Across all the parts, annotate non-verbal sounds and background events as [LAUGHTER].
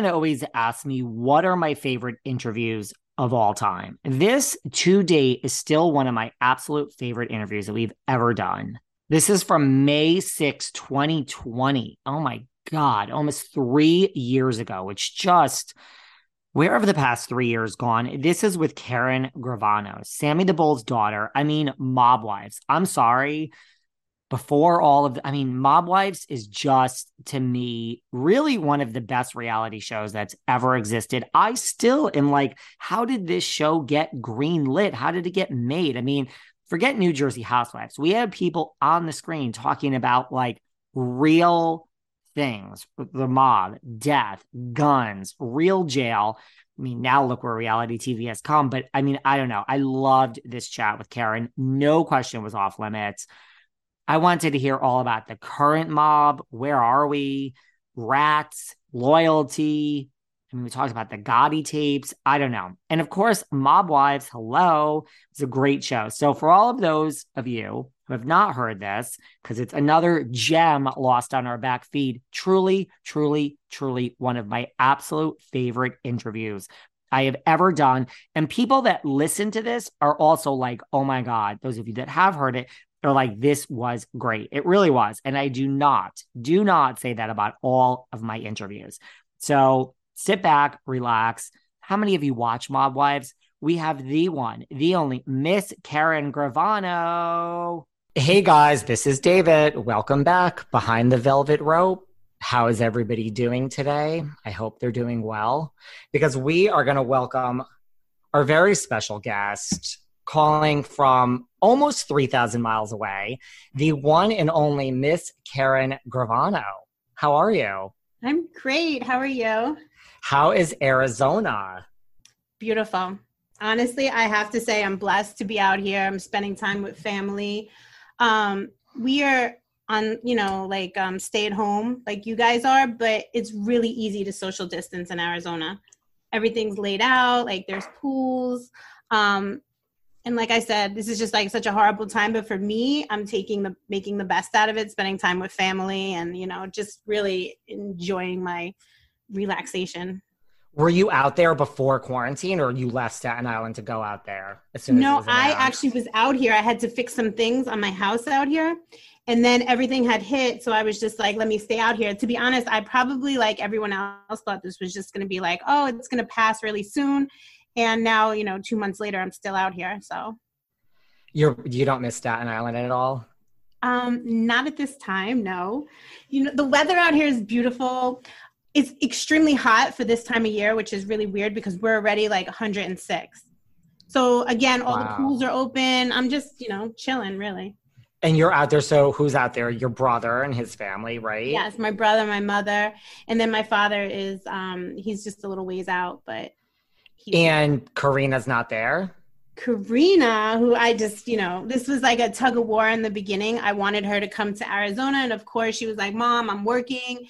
Everyone always asks me what are my favorite interviews of all time. This to date is still one of my absolute favorite interviews that we've ever done. This is from May 6, 2020. Oh my God, almost three years ago, which just where have the past three years gone? This is with Karen Gravano, Sammy the Bull's daughter. I mean, mob wives. I'm sorry before all of the, I mean, Mob Wives is just to me really one of the best reality shows that's ever existed. I still am like, how did this show get green lit? How did it get made? I mean, forget New Jersey Housewives. We had people on the screen talking about like real things, the mob, death, guns, real jail. I mean, now look where reality TV has come. But I mean, I don't know. I loved this chat with Karen. No question was off limits. I wanted to hear all about the current mob. Where are we? Rats, loyalty. I mean, we talked about the Gotti tapes. I don't know. And of course, Mob Wives, hello. It's a great show. So, for all of those of you who have not heard this, because it's another gem lost on our back feed, truly, truly, truly one of my absolute favorite interviews I have ever done. And people that listen to this are also like, oh my God, those of you that have heard it, they're like, this was great. It really was. And I do not, do not say that about all of my interviews. So sit back, relax. How many of you watch Mob Wives? We have the one, the only Miss Karen Gravano. Hey guys, this is David. Welcome back behind the velvet rope. How is everybody doing today? I hope they're doing well because we are going to welcome our very special guest, calling from almost 3,000 miles away, the one and only Miss Karen Gravano. How are you? I'm great. How are you? How is Arizona? Beautiful. Honestly, I have to say I'm blessed to be out here. I'm spending time with family. Um, we are on, you know, like um, stay at home like you guys are, but it's really easy to social distance in Arizona. Everything's laid out, like there's pools. Um, and like I said, this is just like such a horrible time. But for me, I'm taking the making the best out of it, spending time with family, and you know, just really enjoying my relaxation. Were you out there before quarantine, or you left Staten Island to go out there? As soon no, as I actually was out here. I had to fix some things on my house out here, and then everything had hit so i was just like let me stay out here to be honest i probably like everyone else thought this was just going to be like oh it's going to pass really soon and now you know two months later i'm still out here so you're you don't miss staten island at all um not at this time no you know the weather out here is beautiful it's extremely hot for this time of year which is really weird because we're already like 106 so again all wow. the pools are open i'm just you know chilling really and you're out there. So who's out there? Your brother and his family, right? Yes, my brother, my mother, and then my father is um he's just a little ways out, but and Karina's not there. Karina, who I just, you know, this was like a tug of war in the beginning. I wanted her to come to Arizona. And of course, she was like, Mom, I'm working.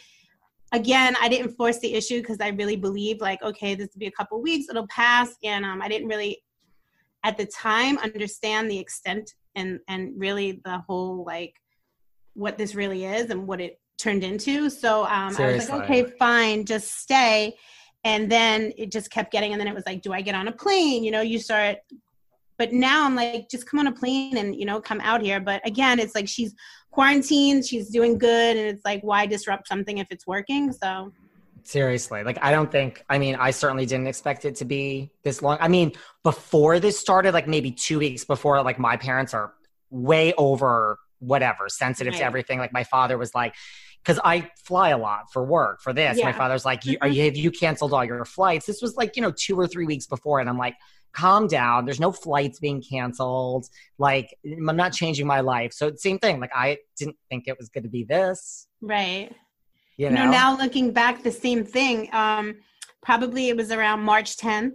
Again, I didn't force the issue because I really believed, like, okay, this will be a couple weeks, it'll pass. And um, I didn't really, at the time, understand the extent and and really the whole like what this really is and what it turned into. So um, I was like, okay, fine, just stay. And then it just kept getting, and then it was like, do I get on a plane? You know, you start. But now I'm like, just come on a plane and you know, come out here. But again, it's like she's quarantined, she's doing good, and it's like, why disrupt something if it's working? So Seriously, like I don't think. I mean, I certainly didn't expect it to be this long. I mean, before this started, like maybe two weeks before, like my parents are way over whatever sensitive right. to everything. Like my father was like, because I fly a lot for work for this. Yeah. My father's like, you, are you, have you canceled all your flights? This was like, you know, two or three weeks before. And I'm like, calm down. There's no flights being canceled. Like, I'm not changing my life. So, same thing. Like, I didn't think it was going to be this. Right. You know? know, now looking back, the same thing. Um, probably it was around March 10th.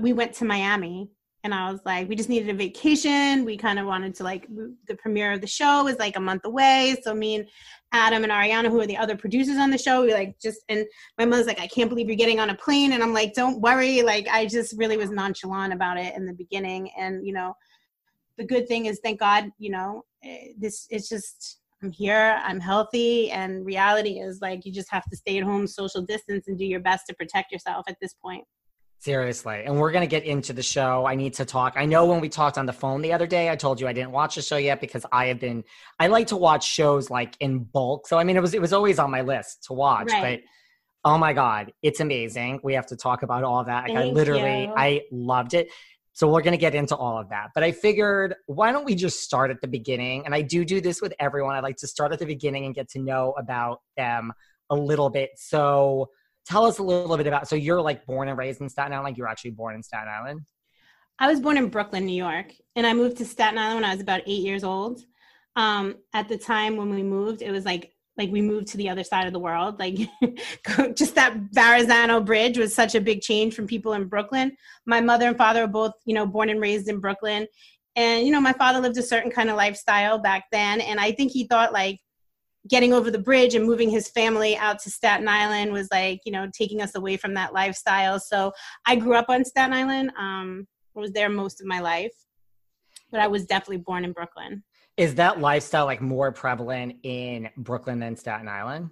We went to Miami and I was like, we just needed a vacation. We kind of wanted to like the premiere of the show is like a month away. So me and Adam and Ariana, who are the other producers on the show, we like just and my mother's like, I can't believe you're getting on a plane. And I'm like, don't worry. Like I just really was nonchalant about it in the beginning. And you know, the good thing is thank God, you know, eh, this it's just I'm here, I'm healthy, and reality is like you just have to stay at home, social distance, and do your best to protect yourself at this point. Seriously. And we're going to get into the show. I need to talk. I know when we talked on the phone the other day, I told you I didn't watch the show yet because I have been I like to watch shows like in bulk. So I mean it was it was always on my list to watch, right. but oh my god, it's amazing. We have to talk about all that. Like I literally you. I loved it. So we're going to get into all of that. But I figured, why don't we just start at the beginning? And I do do this with everyone. I like to start at the beginning and get to know about them a little bit. So tell us a little bit about. So you're like born and raised in Staten Island. Like you're actually born in Staten Island. I was born in Brooklyn, New York, and I moved to Staten Island when I was about eight years old. Um, at the time when we moved, it was like like we moved to the other side of the world like [LAUGHS] just that verrazano bridge was such a big change from people in brooklyn my mother and father were both you know born and raised in brooklyn and you know my father lived a certain kind of lifestyle back then and i think he thought like getting over the bridge and moving his family out to staten island was like you know taking us away from that lifestyle so i grew up on staten island um I was there most of my life but i was definitely born in brooklyn is that lifestyle like more prevalent in Brooklyn than Staten Island?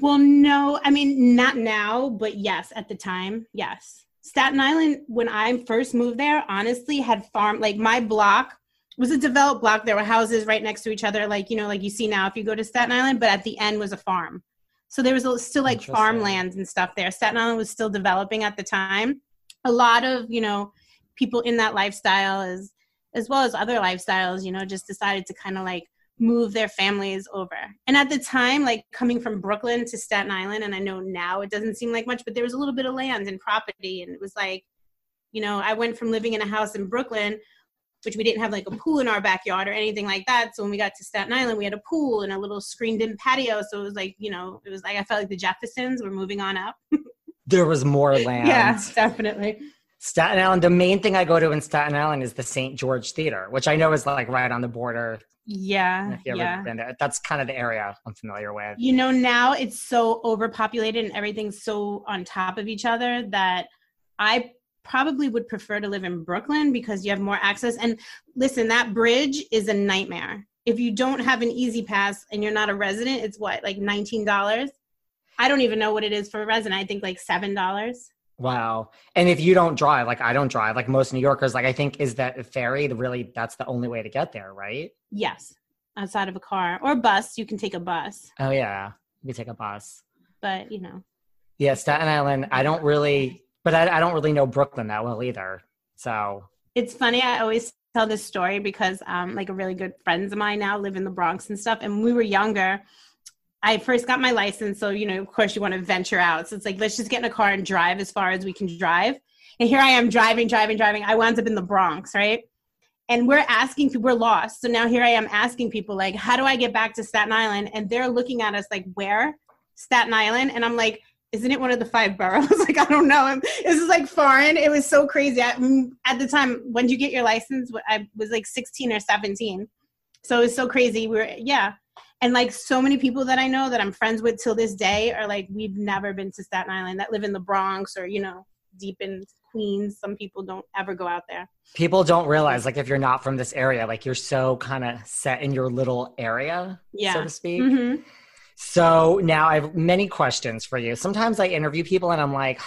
Well, no. I mean, not now, but yes, at the time, yes. Staten Island, when I first moved there, honestly had farm like my block was a developed block. There were houses right next to each other, like you know, like you see now if you go to Staten Island, but at the end was a farm. So there was still like farmlands and stuff there. Staten Island was still developing at the time. A lot of you know people in that lifestyle as as well as other lifestyles, you know, just decided to kind of like move their families over. And at the time, like coming from Brooklyn to Staten Island, and I know now it doesn't seem like much, but there was a little bit of land and property. And it was like, you know, I went from living in a house in Brooklyn, which we didn't have like a pool in our backyard or anything like that. So when we got to Staten Island, we had a pool and a little screened in patio. So it was like, you know, it was like I felt like the Jeffersons were moving on up. [LAUGHS] there was more land. Yeah, definitely. Staten Island. The main thing I go to in Staten Island is the St. George Theater, which I know is like right on the border. Yeah, yeah. That's kind of the area I'm familiar with. You know, now it's so overpopulated and everything's so on top of each other that I probably would prefer to live in Brooklyn because you have more access. And listen, that bridge is a nightmare. If you don't have an E-ZPass and you're not a resident, it's what, like $19? I don't even know what it is for a resident. I think like $7. Wow. And if you don't drive, like I don't drive, like most New Yorkers, like I think is that ferry the really that's the only way to get there, right? Yes. outside of a car or bus. You can take a bus. Oh yeah, we take a bus. But you know. Yeah, Staten Island. I don't really, but I, I don't really know Brooklyn that well either. So it's funny. I always tell this story because um, like a really good friends of mine now live in the Bronx and stuff. And we were younger, I first got my license. So, you know, of course you want to venture out. So it's like, let's just get in a car and drive as far as we can drive. And here I am driving, driving, driving. I wound up in the Bronx, right? And we're asking people, we're lost. So now here I am asking people, like, how do I get back to Staten Island? And they're looking at us like, where? Staten Island. And I'm like, isn't it one of the five boroughs? [LAUGHS] like, I don't know. This is like foreign. It was so crazy. I, mm, at the time, when did you get your license? I was like 16 or 17. So it was so crazy. We were, yeah. And like so many people that I know that I'm friends with till this day are like, we've never been to Staten Island that live in the Bronx or, you know, deep in Queens. Some people don't ever go out there. People don't realize, like, if you're not from this area, like you're so kind of set in your little area, yeah. so to speak. Mm-hmm. So now I have many questions for you. Sometimes I interview people and I'm like,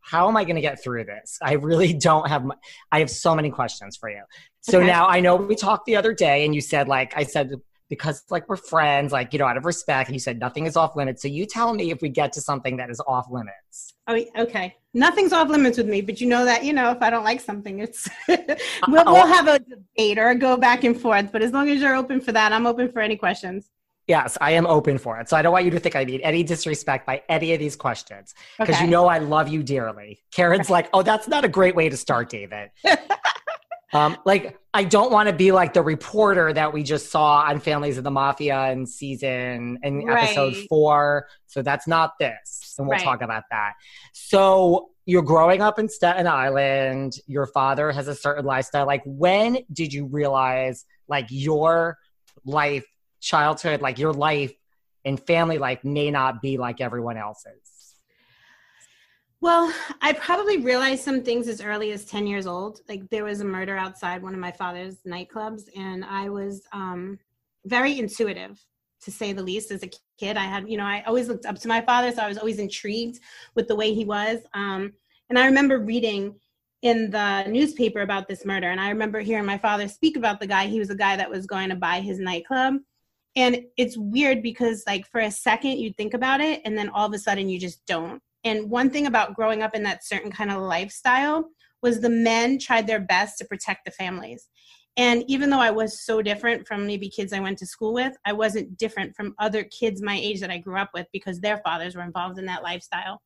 how am I going to get through this? I really [LAUGHS] don't have, my, I have so many questions for you. So okay. now I know we talked the other day and you said, like, I said, because like we're friends, like, you know, out of respect, and you said nothing is off limits. So you tell me if we get to something that is off limits. Oh, okay. Nothing's off limits with me, but you know that, you know, if I don't like something, it's, [LAUGHS] we'll, uh, we'll oh, have a debate or go back and forth. But as long as you're open for that, I'm open for any questions. Yes, I am open for it. So I don't want you to think I mean any disrespect by any of these questions because okay. you know I love you dearly. Karen's like, oh, that's not a great way to start, David. [LAUGHS] um, like, I don't want to be like the reporter that we just saw on Families of the Mafia in season and right. episode four. So that's not this, and we'll right. talk about that. So you're growing up in Staten Island. Your father has a certain lifestyle. Like, when did you realize like your life childhood, like your life and family life may not be like everyone else's? Well, I probably realized some things as early as 10 years old. Like there was a murder outside one of my father's nightclubs, and I was um, very intuitive to say the least as a kid. I had, you know, I always looked up to my father, so I was always intrigued with the way he was. Um, and I remember reading in the newspaper about this murder, and I remember hearing my father speak about the guy. He was a guy that was going to buy his nightclub and it's weird because like for a second you think about it and then all of a sudden you just don't. And one thing about growing up in that certain kind of lifestyle was the men tried their best to protect the families. And even though i was so different from maybe kids i went to school with i wasn't different from other kids my age that i grew up with because their fathers were involved in that lifestyle.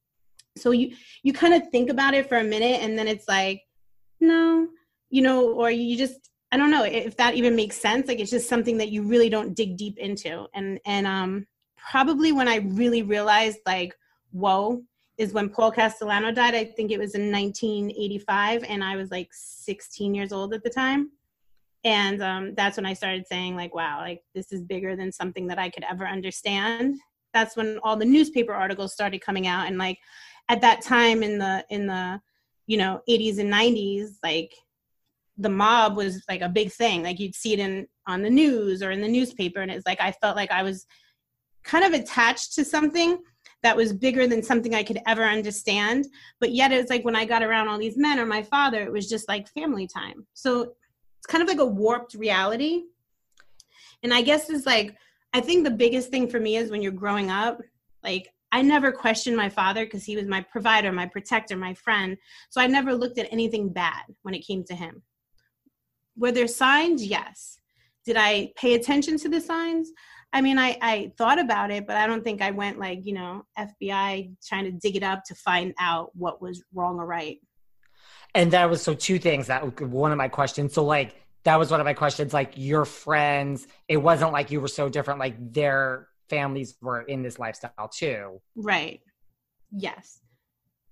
So you you kind of think about it for a minute and then it's like no you know or you just I don't know if that even makes sense. Like it's just something that you really don't dig deep into. And and um probably when I really realized like, whoa, is when Paul Castellano died. I think it was in 1985, and I was like 16 years old at the time. And um, that's when I started saying like, wow, like this is bigger than something that I could ever understand. That's when all the newspaper articles started coming out, and like at that time in the in the you know 80s and 90s, like the mob was like a big thing like you'd see it in on the news or in the newspaper and it's like i felt like i was kind of attached to something that was bigger than something i could ever understand but yet it's like when i got around all these men or my father it was just like family time so it's kind of like a warped reality and i guess it's like i think the biggest thing for me is when you're growing up like I never questioned my father because he was my provider, my protector, my friend. So I never looked at anything bad when it came to him. Were there signs? Yes. Did I pay attention to the signs? I mean, I, I thought about it, but I don't think I went like, you know, FBI trying to dig it up to find out what was wrong or right. And that was so two things that one of my questions. So, like, that was one of my questions. Like, your friends, it wasn't like you were so different, like, their families were in this lifestyle too. Right. Yes.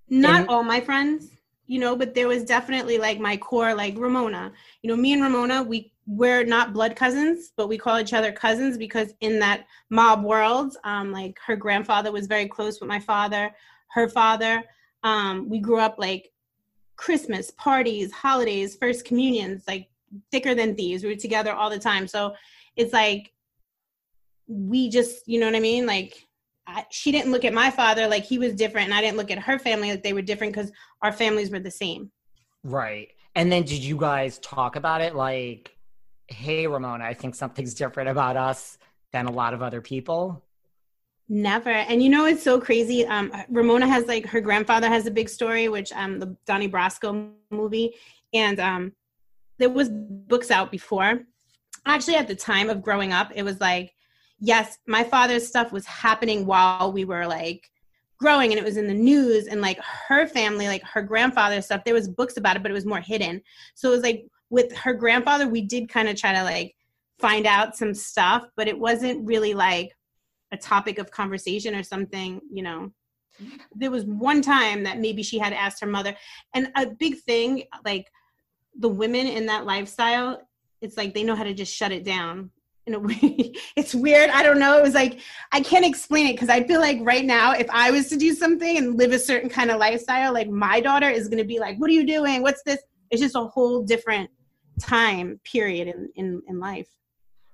Not and, all my friends you know, but there was definitely like my core, like Ramona. You know, me and Ramona, we we're not blood cousins, but we call each other cousins because in that mob world, um, like her grandfather was very close with my father, her father. Um, we grew up like Christmas parties, holidays, first communions, like thicker than thieves. We were together all the time. So it's like we just, you know what I mean? Like I, she didn't look at my father like he was different and i didn't look at her family like they were different because our families were the same right and then did you guys talk about it like hey, Ramona, I think something's different about us than a lot of other people? Never. And you know, it's so crazy. Um, Ramona has like her grandfather has a big story, which um, the Donnie Brasco movie, and um, there was books out before. Actually, at the time of growing up, it was like, yes, my father's stuff was happening while we were like growing and it was in the news and like her family like her grandfather's stuff there was books about it but it was more hidden. So it was like with her grandfather we did kind of try to like find out some stuff but it wasn't really like a topic of conversation or something you know. There was one time that maybe she had asked her mother and a big thing like the women in that lifestyle it's like they know how to just shut it down in a [LAUGHS] way it's weird i don't know it was like i can't explain it because i feel like right now if i was to do something and live a certain kind of lifestyle like my daughter is going to be like what are you doing what's this it's just a whole different time period in in, in life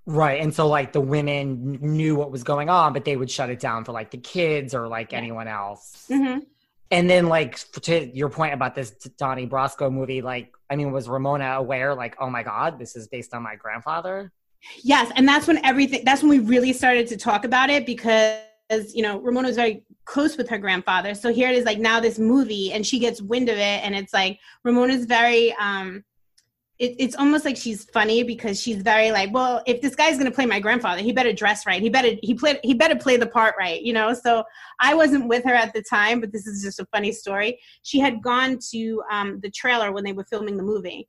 Right. And so like the women knew what was going on, but they would shut it down for like the kids or like yeah. anyone else. Mm-hmm. And then like to your point about this Donnie Brasco movie, like, I mean, was Ramona aware like, oh my God, this is based on my grandfather? Yes. And that's when everything, that's when we really started to talk about it because, you know, Ramona was very close with her grandfather. So here it is like now this movie and she gets wind of it. And it's like Ramona's very, um, it, it's almost like she's funny because she's very like, well, if this guy's gonna play my grandfather, he better dress right. He better he played he better play the part right, you know. So I wasn't with her at the time, but this is just a funny story. She had gone to um, the trailer when they were filming the movie.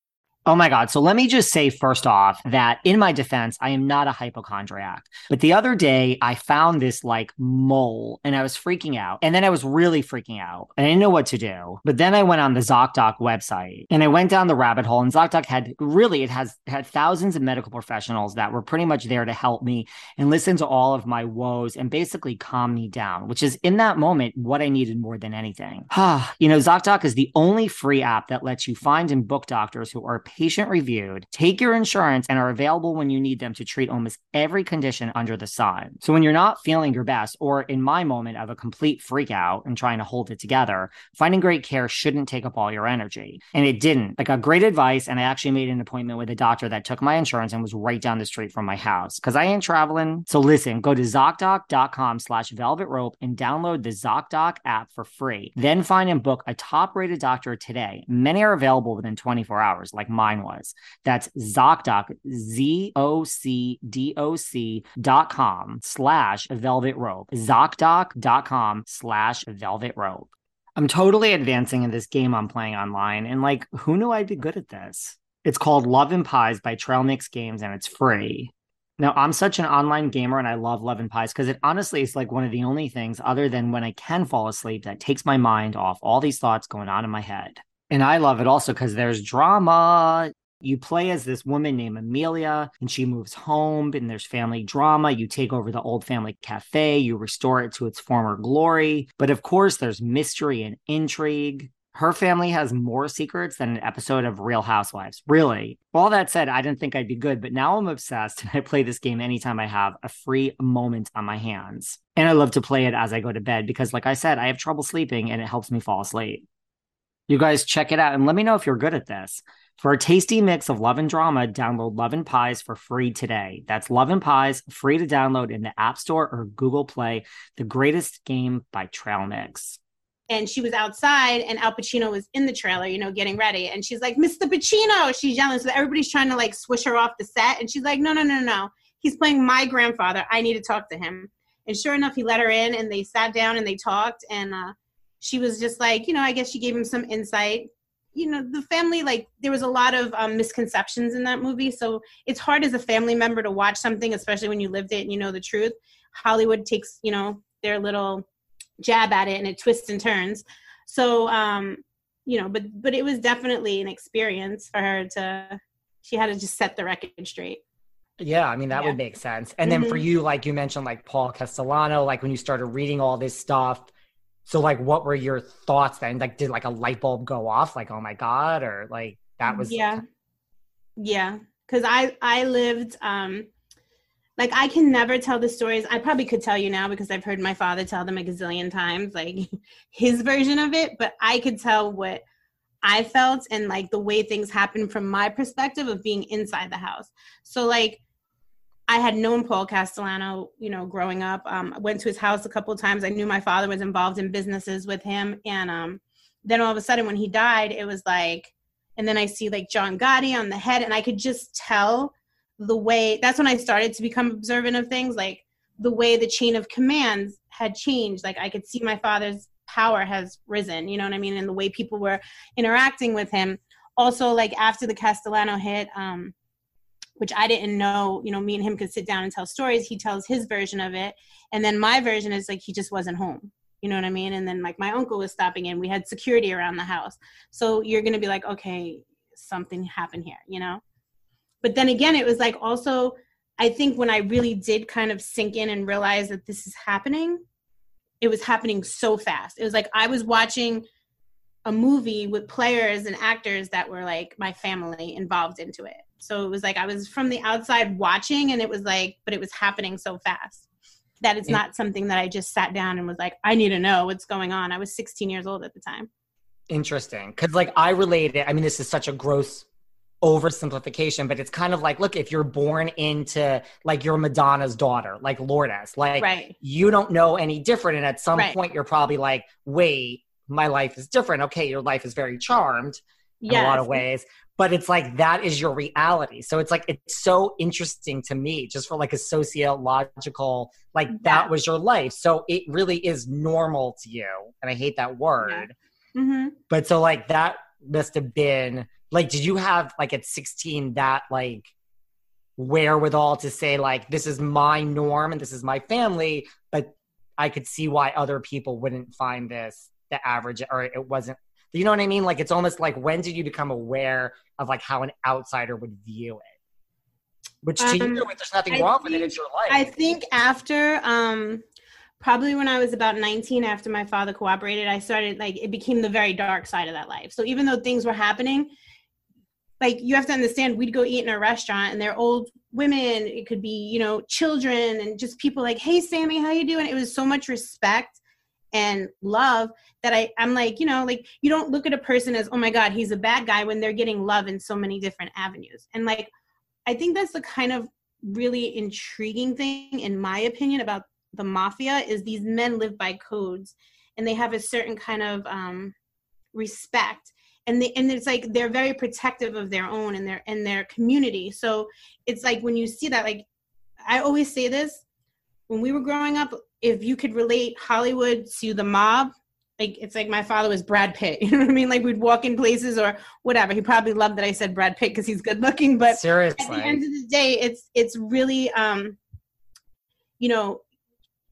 Oh my God. So let me just say first off that in my defense, I am not a hypochondriac. But the other day, I found this like mole and I was freaking out. And then I was really freaking out and I didn't know what to do. But then I went on the ZocDoc website and I went down the rabbit hole. And ZocDoc had really, it has had thousands of medical professionals that were pretty much there to help me and listen to all of my woes and basically calm me down, which is in that moment what I needed more than anything. [SIGHS] you know, ZocDoc is the only free app that lets you find and book doctors who are patient reviewed, take your insurance, and are available when you need them to treat almost every condition under the sun. So when you're not feeling your best, or in my moment of a complete freak out and trying to hold it together, finding great care shouldn't take up all your energy. And it didn't. I got great advice, and I actually made an appointment with a doctor that took my insurance and was right down the street from my house because I ain't traveling. So listen, go to ZocDoc.com slash velvet rope and download the ZocDoc app for free. Then find and book a top rated doctor today. Many are available within 24 hours, like mine was. That's ZocDoc, Z O C D O C dot com slash velvet rope. ZocDoc.com slash velvet rope. I'm totally advancing in this game I'm playing online. And like, who knew I'd be good at this? It's called Love and Pies by Trail Mix Games and it's free. Now, I'm such an online gamer and I love Love and Pies because it honestly is like one of the only things, other than when I can fall asleep, that takes my mind off all these thoughts going on in my head. And I love it also because there's drama. You play as this woman named Amelia, and she moves home, and there's family drama. You take over the old family cafe, you restore it to its former glory. But of course, there's mystery and intrigue. Her family has more secrets than an episode of Real Housewives. Really. All that said, I didn't think I'd be good, but now I'm obsessed and I play this game anytime I have a free moment on my hands. And I love to play it as I go to bed because, like I said, I have trouble sleeping and it helps me fall asleep. You guys check it out and let me know if you're good at this. For a tasty mix of love and drama, download Love and Pies for free today. That's Love and Pies, free to download in the App Store or Google Play. The greatest game by Trail Mix. and she was outside and Al Pacino was in the trailer, you know, getting ready. And she's like, Mr. Pacino. She's yelling. So everybody's trying to like swish her off the set. And she's like, no, no, no, no. He's playing my grandfather. I need to talk to him. And sure enough, he let her in and they sat down and they talked. And uh, she was just like, you know, I guess she gave him some insight. You know, the family, like, there was a lot of um, misconceptions in that movie. So it's hard as a family member to watch something, especially when you lived it and you know the truth. Hollywood takes, you know, their little jab at it and it twists and turns so um you know but but it was definitely an experience for her to she had to just set the record straight yeah i mean that yeah. would make sense and mm-hmm. then for mm-hmm. you like you mentioned like paul castellano like when you started reading all this stuff so like what were your thoughts then like did like a light bulb go off like oh my god or like that was yeah yeah because i i lived um like I can never tell the stories. I probably could tell you now because I've heard my father tell them a gazillion times, like [LAUGHS] his version of it, but I could tell what I felt and like the way things happened from my perspective of being inside the house. So like I had known Paul Castellano, you know, growing up. Um, I went to his house a couple of times. I knew my father was involved in businesses with him. And um, then all of a sudden when he died, it was like, and then I see like John Gotti on the head, and I could just tell the way that's when I started to become observant of things, like the way the chain of commands had changed. Like I could see my father's power has risen, you know what I mean? And the way people were interacting with him. Also, like after the Castellano hit, um, which I didn't know, you know, me and him could sit down and tell stories. He tells his version of it. And then my version is like he just wasn't home. You know what I mean? And then like my uncle was stopping in. We had security around the house. So you're gonna be like, okay, something happened here, you know? but then again it was like also i think when i really did kind of sink in and realize that this is happening it was happening so fast it was like i was watching a movie with players and actors that were like my family involved into it so it was like i was from the outside watching and it was like but it was happening so fast that it's not something that i just sat down and was like i need to know what's going on i was 16 years old at the time interesting because like i related i mean this is such a gross oversimplification, but it's kind of like, look, if you're born into like your Madonna's daughter, like Lourdes, like right. you don't know any different. And at some right. point, you're probably like, wait, my life is different. Okay, your life is very charmed in a lot of ways, but it's like that is your reality. So it's like, it's so interesting to me just for like a sociological, like yeah. that was your life. So it really is normal to you. And I hate that word. Yeah. Mm-hmm. But so like that must have been like did you have like at 16 that like wherewithal to say like this is my norm and this is my family but i could see why other people wouldn't find this the average or it wasn't you know what i mean? Like it's almost like when did you become aware of like how an outsider would view it? Which to um, you there's nothing I wrong think, with it it's your life. I think after um probably when I was about 19 after my father cooperated, I started like it became the very dark side of that life. So even though things were happening, like you have to understand we'd go eat in a restaurant and they're old women it could be you know children and just people like hey sammy how you doing? It was so much respect and love that I, I'm like, you know, like you don't look at a person as, oh my God, he's a bad guy when they're getting love in so many different avenues. And like, I think that's the kind of really intriguing thing, in my opinion, about the mafia is these men live by codes and they have a certain kind of um, respect and they and it's like they're very protective of their own and their and their community so it's like when you see that like i always say this when we were growing up if you could relate hollywood to the mob like it's like my father was brad pitt [LAUGHS] you know what i mean? Like we'd walk in places or whatever. He probably loved that i said brad pitt because he's good looking but seriously at the end of the day it's it's really um you know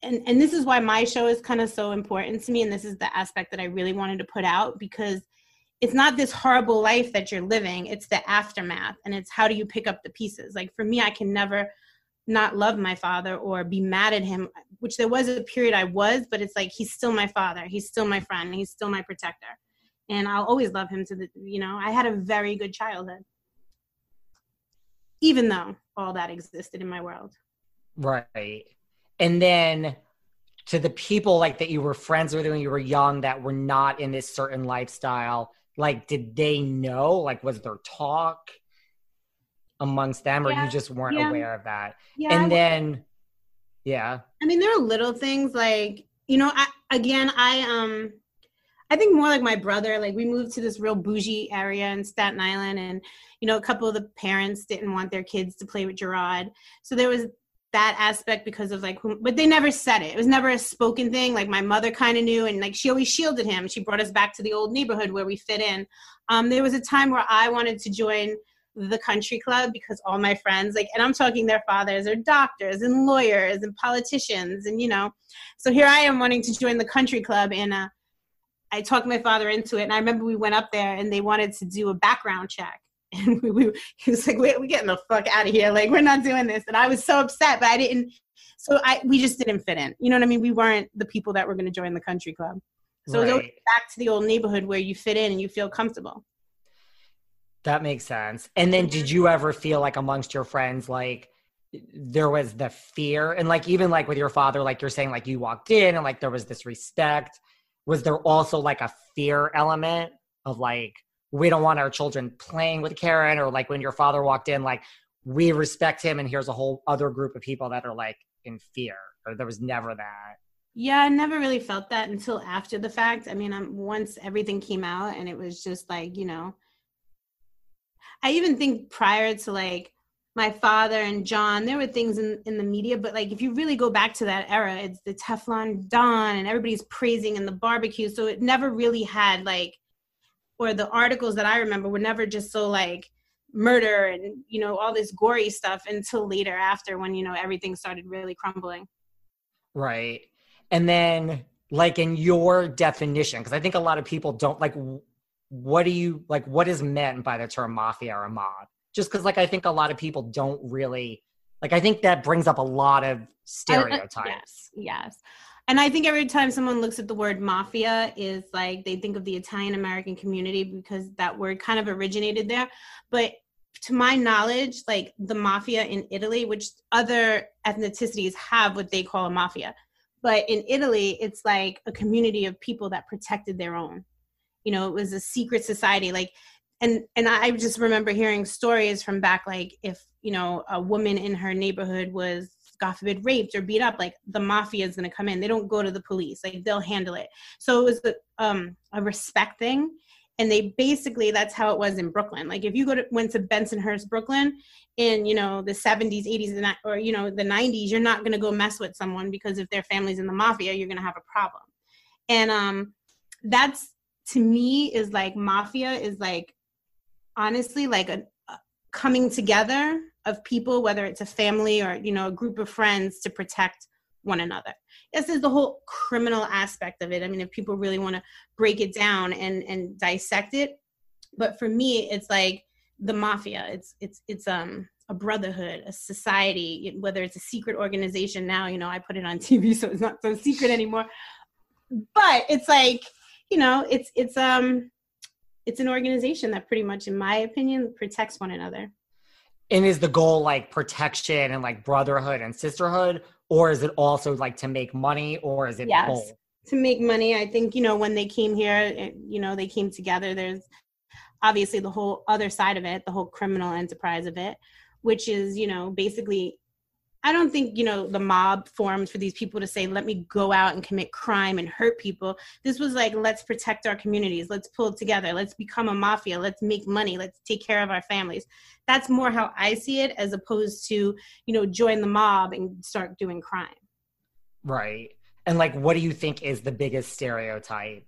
and and this is why my show is kind of so important to me and this is the aspect that i really wanted to put out because it's not this horrible life that you're living it's the aftermath and it's how do you pick up the pieces? Like for me i can never not love my father or be mad at him which there was a period i was but it's like he's still my father. He's still my friend. He's still my protector. And i'll always love him to the you know i had a very good childhood. Even though all that existed in my world. Right. And then to the people like that you were friends with when you were young that were not in this certain lifestyle like did they know? Like was there talk amongst them or yeah, you just weren't yeah. aware of that yeah, and then yeah i mean there are little things like you know I, again i um I think more like my brother. Like we moved to this real bougie area in Staten Island, and you know, a couple of the parents didn't want their kids to play with Gerard, so there was that aspect because of like, but they never said it. It was never a spoken thing. Like my mother kind of knew, and like she always shielded him. She brought us back to the old neighborhood where we fit in. Um, there was a time where I wanted to join the country club because all my friends like and i'm talking their fathers are doctors and lawyers and politicians and you know so here i am wanting to join the country club and uh, I talked my father into it, and I remember we went up there and they wanted to do a background check, [LAUGHS] and we, we he was like, "We we getting the fuck out of here! Like we're not doing this." And I was so upset, but I didn't. So I we just didn't fit in. You know what I mean? We weren't the people that were going to join the country club. So right. back to the old neighborhood where you fit in and you feel comfortable. That makes sense. And then, did you ever feel like amongst your friends, like? there was the fear? And like even like with your father like you're saying like you walked in and like there was this respect. Was there also like a fear element of like we don't want our children playing with Karen? Or like when your father walked in like we respect him and here's a whole other group of people that are like in fear? Or there was never that? Yeah i never really felt that until after the fact. I mean I'm, once everything came out and it was just like you know i even think prior to like my father and John, there were things in, in the media, but like if you really go back to that era, it's the Teflon Don and everybody's praising and the barbecue. So it never really had like, or the articles that I remember were never just so like murder and, you know, all this gory stuff until later after when, you know, everything started really crumbling. Right. And then like in your definition, because I think a lot of people don't like, what do you like, what is meant by the term mafia or mob? just because like I think a lot of people don't really like I think that brings up a lot of stereotypes. Uh, yes, yes. And I think every time someone looks at the word mafia is like they think of the Italian American community because that word kind of originated there. But to my knowledge, like the mafia in Italy, which other ethnicities have what they call a mafia. But in Italy, it's like a community of people that protected their own. You know, it was a secret society. Like and and i just remember hearing stories from back like if you know a woman in her neighborhood was god forbid raped or beat up like the mafia is going to come in. They don't go to the police. Like they'll handle it. So it was a, um, a respect thing. And they basically that's how it was in brooklyn. Like if you go to went to bensonhurst brooklyn in you know the 70s 80s or you know the 90s you're not going to go mess with someone because if their family's in the mafia you're going to have a problem. And um that's to me is like mafia is like honestly like a, a coming together of people whether it's a family or you know a group of friends to protect one another. This is the whole criminal aspect of it. I mean if people really want to break it down and and dissect it. But for me it's like the mafia. It's it's it's um a brotherhood a society whether it's a secret organization now you know i put it on tv so it's not so secret anymore. But it's like you know it's it's um it's an organization that pretty much in my opinion protects one another and is the goal like protection and like brotherhood and sisterhood or is it also like to make money or is it yes both? to make money i think you know when they came here you know they came together there's obviously the whole other side of it the whole criminal enterprise of it which is you know basically I don't think, you know, the mob formed for these people to say, let me go out and commit crime and hurt people. This was like, let's protect our communities. Let's pull together. Let's become a mafia. Let's make money. Let's take care of our families. That's more how I see it as opposed to, you know, join the mob and start doing crime. Right. And like, what do you think is the biggest stereotype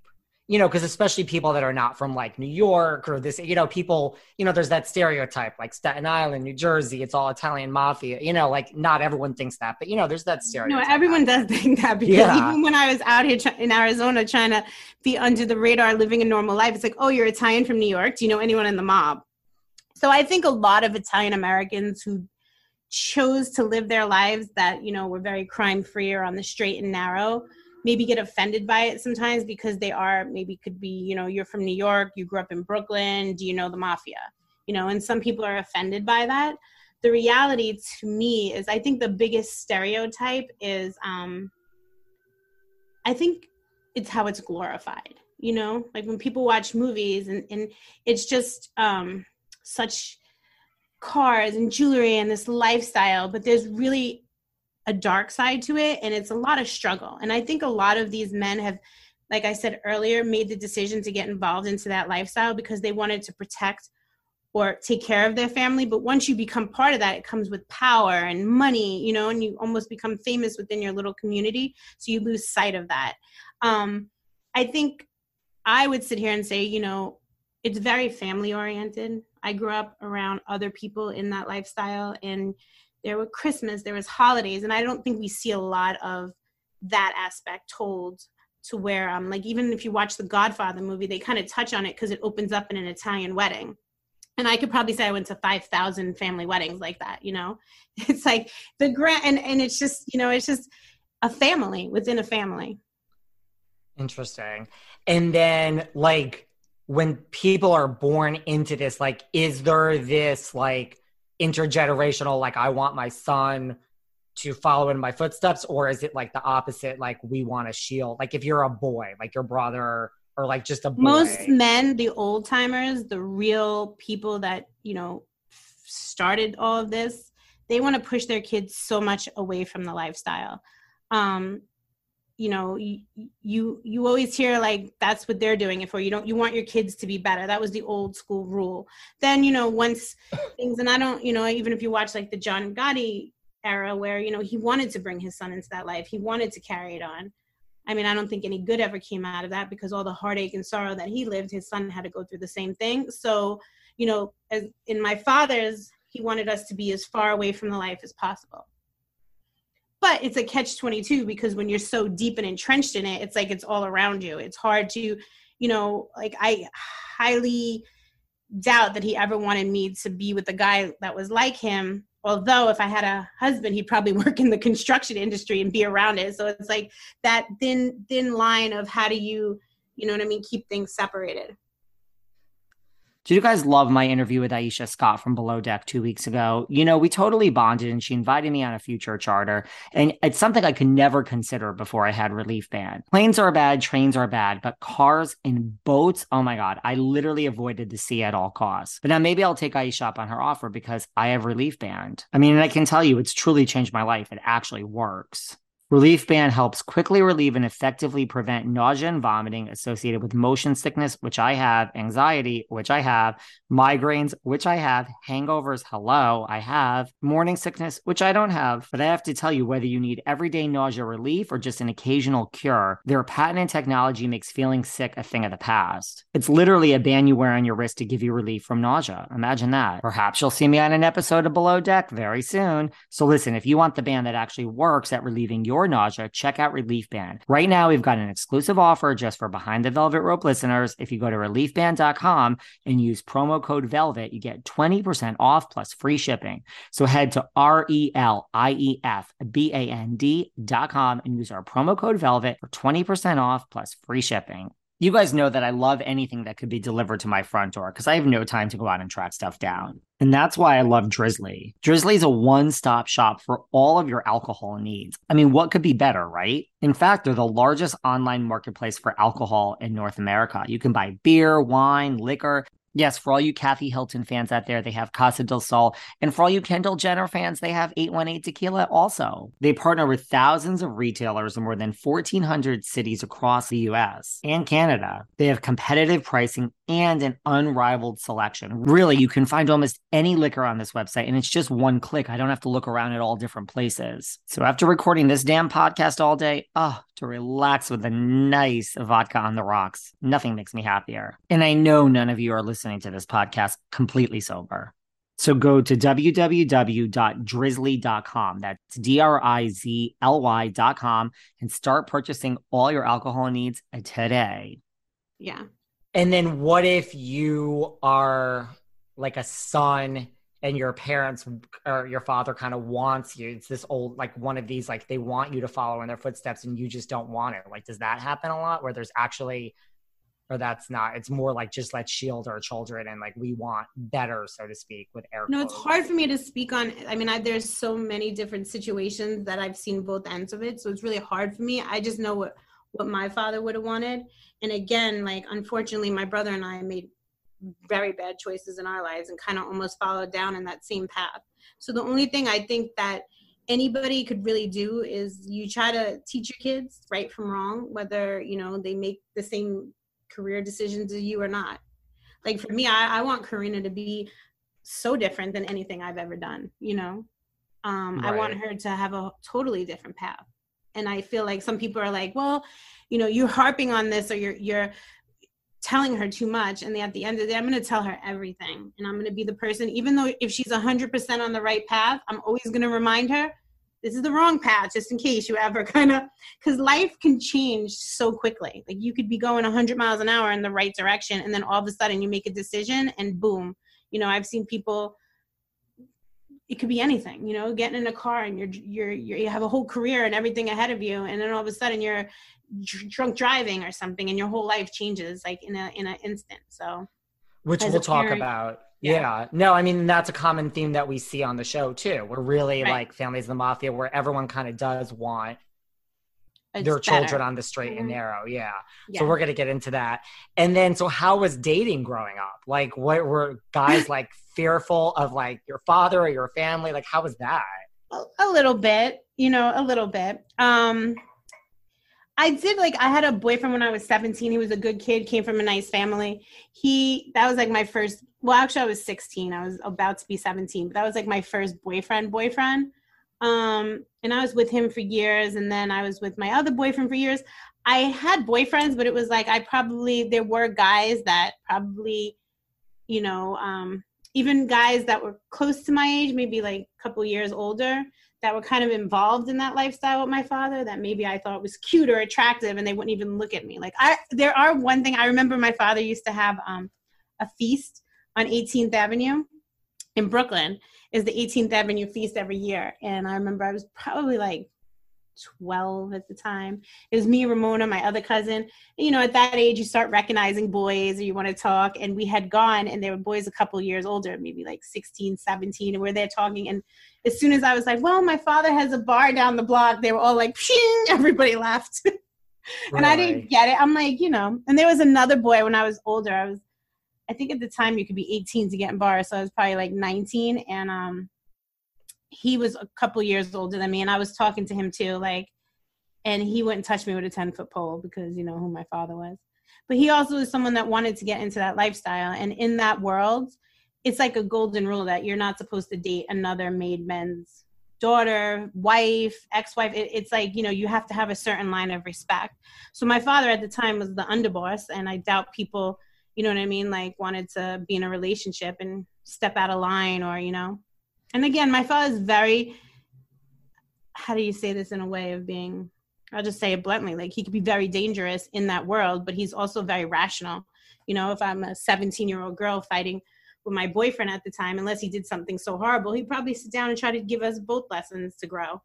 you know, because especially people that are not from like New York or this, you know, people, you know, there's that stereotype like Staten Island, New Jersey, it's all Italian mafia, you know, like not everyone thinks that, but you know, there's that stereotype. No, everyone does [LAUGHS] think that because yeah. even when I was out here in Arizona trying to be under the radar, living a normal life, it's like, oh, you're Italian from New York. Do you know anyone in the mob? So I think a lot of Italian Americans who chose to live their lives that, you know, were very crime free or on the straight and narrow maybe get offended by it sometimes because they are maybe could be you know you're from new york you grew up in brooklyn do you know the mafia? You know and some people are offended by that. The reality to me is i think the biggest stereotype is um i think it's how it's glorified you know? Like when people watch movies and, and it's just um such cars and jewelry and this lifestyle but there's really a dark side to it and it's a lot of struggle and i think a lot of these men have like I said earlier, made the decision to get involved into that lifestyle because they wanted to protect or take care of their family. But once you become part of that, it comes with power and money, you know, and you almost become famous within your little community. So you lose sight of that. Um, I think I would sit here and say, you know, it's very family oriented. I grew up around other people in that lifestyle, and there were Christmas, there was holidays, and I don't think we see a lot of that aspect told to where um like even if you watch the Godfather movie, they kind of touch on it because it opens up in an Italian wedding. And I could probably say I went to five thousand family weddings like that. You know, [LAUGHS] it's like the grand and and it's just you know it's just a family within a family. Interesting. And then like when people are born into this, like, is there this like intergenerational, like, I want my son to follow in my footsteps, or is it like the opposite? Like, we want to shield, like, if you're a boy, like your brother, or like just a boy. Most men, the old timers, the real people that, you know, started all of this, they want to push their kids so much away from the lifestyle. Um, you know you, you you always hear like that's what they're doing it for. You don't you want your kids to be better. That was the old school rule. Then you know once [COUGHS] things and i don't you know even if you watch like the john gotti era where you know he wanted to bring his son into that life he wanted to carry it on. I mean i don't think any good ever came out of that because all the heartache and sorrow that he lived his son had to go through the same thing. So you know as in my father's he wanted us to be as far away from the life as possible but it's a catch 22 because when you're so deep and entrenched in it it's like it's all around you. It's hard to you know like i highly doubt that he ever wanted me to be with a guy that was like him. Although if i had a husband he'd probably [LAUGHS] work in the construction industry and be around it. So it's like that thin thin line of how do you you know what i mean keep things separated did you guys love my interview with Aesha Scott from Below Deck two weeks ago? You know, we totally bonded and she invited me on a future charter. And it's something I could never consider before I had Relief Band. Planes are bad, trains are bad, but cars and boats, oh my God, I literally avoided the sea at all costs. But now maybe I'll take Aesha up on her offer because I have Relief Band. I mean, I can tell you it's truly changed my life. It actually works. Relief Band helps quickly relieve and effectively prevent nausea and vomiting associated with motion sickness, which I have, anxiety, which I have, migraines, which I have, hangovers, hello, I have, morning sickness, which I don't have. But I have to tell you, whether you need everyday nausea relief or just an occasional cure, their patented technology makes feeling sick a thing of the past. It's literally a band you wear on your wrist to give you relief from nausea. Imagine that. Perhaps you'll see me on an episode of Below Deck very soon. So listen, if you want the band that actually works at relieving your nausea, check out Relief Band. Right now, we've got an exclusive offer just for Behind the Velvet Rope listeners. If you go to reliefband.com and use promo code VELVET, you get 20% off plus free shipping. So head to R E L I E F B A N D.com and use our promo code VELVET for 20% off plus free shipping you guys know that I love anything that could be delivered to my front door because I have no time to go out and track stuff down. And that's why I love Drizly. Drizly is a one stop shop for all of your alcohol needs. I mean, what could be better, right? In fact, they're the largest online marketplace for alcohol in North America. You can buy beer, wine, liquor, Yes, for all you Kathy Hilton fans out there, they have Casa del Sol. And for all you Kendall Jenner fans, they have 818 Tequila also. They partner with thousands of retailers in more than 1,400 cities across the US and Canada. They have competitive pricing and an unrivaled selection. Really, you can find almost any liquor on this website, and it's just one click. I don't have to look around at all different places. So after recording this damn podcast all day, oh, to relax with a nice vodka on the rocks, nothing makes me happier. And I know none of you are listening to this podcast completely sober. So go to www.drizly.com. That's D R I Z L Y.com and start purchasing all your alcohol needs today. Yeah. And then what if you are like a son and your parents or your father kind of wants you? It's this old, like one of these, like they want you to follow in their footsteps and you just don't want it. Like, does that happen a lot where there's actually, or that's not, it's more like just let's shield our children and like we want better, so to speak, with air. No, it's hard for me to speak on. I mean, I, there's so many different situations that I've seen both ends of it. So it's really hard for me. I just know what what my father would have wanted. And again, like unfortunately, my brother and I made very bad choices in our lives and kind of almost followed down in that same path. So the only thing I think that anybody could really do is you try to teach your kids right from wrong, whether you know they make the same career decisions as you or not. Like for me, I, I want Karina to be so different than anything I've ever done. You know, um, right. I want her to have a totally different path. And I feel like some people are like, well, you know, you're harping on this or you're you're telling her too much and at the end of the day i'm going to tell her everything and i'm going to be the person even though if she's 100% on the right path i'm always going to remind her this is the wrong path just in case you ever [LAUGHS] kind of because life can change so quickly. Like you could be going 100 miles an hour in the right direction and then all of a sudden you make a decision and boom. You know i've seen people it could be anything you know getting in a car and you're, you're you're you have a whole career and everything ahead of you and then all of a sudden you're drunk driving or something and your whole life changes like in a in an instant so which we'll talk parent, about yeah. yeah. no i mean that's a common theme that we see on the show too we're really right. like families of the mafia where everyone kind of does want it's their better. children on the straight mm-hmm. and narrow yeah. yeah. so we're going to get into that and then so how was dating growing up like what were guys [LAUGHS] like fearful of like your father or your family like how was that a little bit you know a little bit um I did like I had a boyfriend when I was 17. He was a good kid, came from a nice family. He that was like my first well actually I was 16. I was about to be 17, but that was like my first boyfriend boyfriend. Um and I was with him for years and then I was with my other boyfriend for years. I had boyfriends, but it was like I probably there were guys that probably you know um even guys that were close to my age, maybe like a couple years older that were kind of involved in that lifestyle with my father that maybe I thought was cute or attractive and they wouldn't even look at me. Like I there are one thing I remember my father used to have um, a feast on 18th Avenue in Brooklyn is the 18th Avenue feast every year and I remember I was probably like 12 at the time. It was me, Ramona, my other cousin. You know, at that age, you start recognizing boys or you want to talk. And we had gone, and there were boys a couple years older, maybe like 16, 17, and we're there talking. And as soon as I was like, well, my father has a bar down the block, they were all like, Pshing! everybody left. [LAUGHS] and. I didn't get it. I'm like, you know, and there was another boy when I was older. I was, I think at the time you could be 18 to get in bars. So I was probably like 19. And, um, he was a couple years older than me and I was talking to him too, like, and he wouldn't touch me with a 10 foot pole because, you know, who my father was. But he also was someone that wanted to get into that lifestyle. And in that world, it's like a golden rule that you're not supposed to date another made men's daughter, wife, ex-wife. It, it's like, you know, you have to have a certain line of respect. So my father at the time was the underboss, and I doubt people, you know what I mean, like wanted to be in a relationship and step out of line or, you know, and again, my father is very, how do you say this in a way of being, I'll just say it bluntly, like he could be very dangerous in that world, but he's also very rational. You know, if I'm a 17 year old girl fighting with my boyfriend at the time, unless he did something so horrible, he'd probably sit down and try to give us both lessons to grow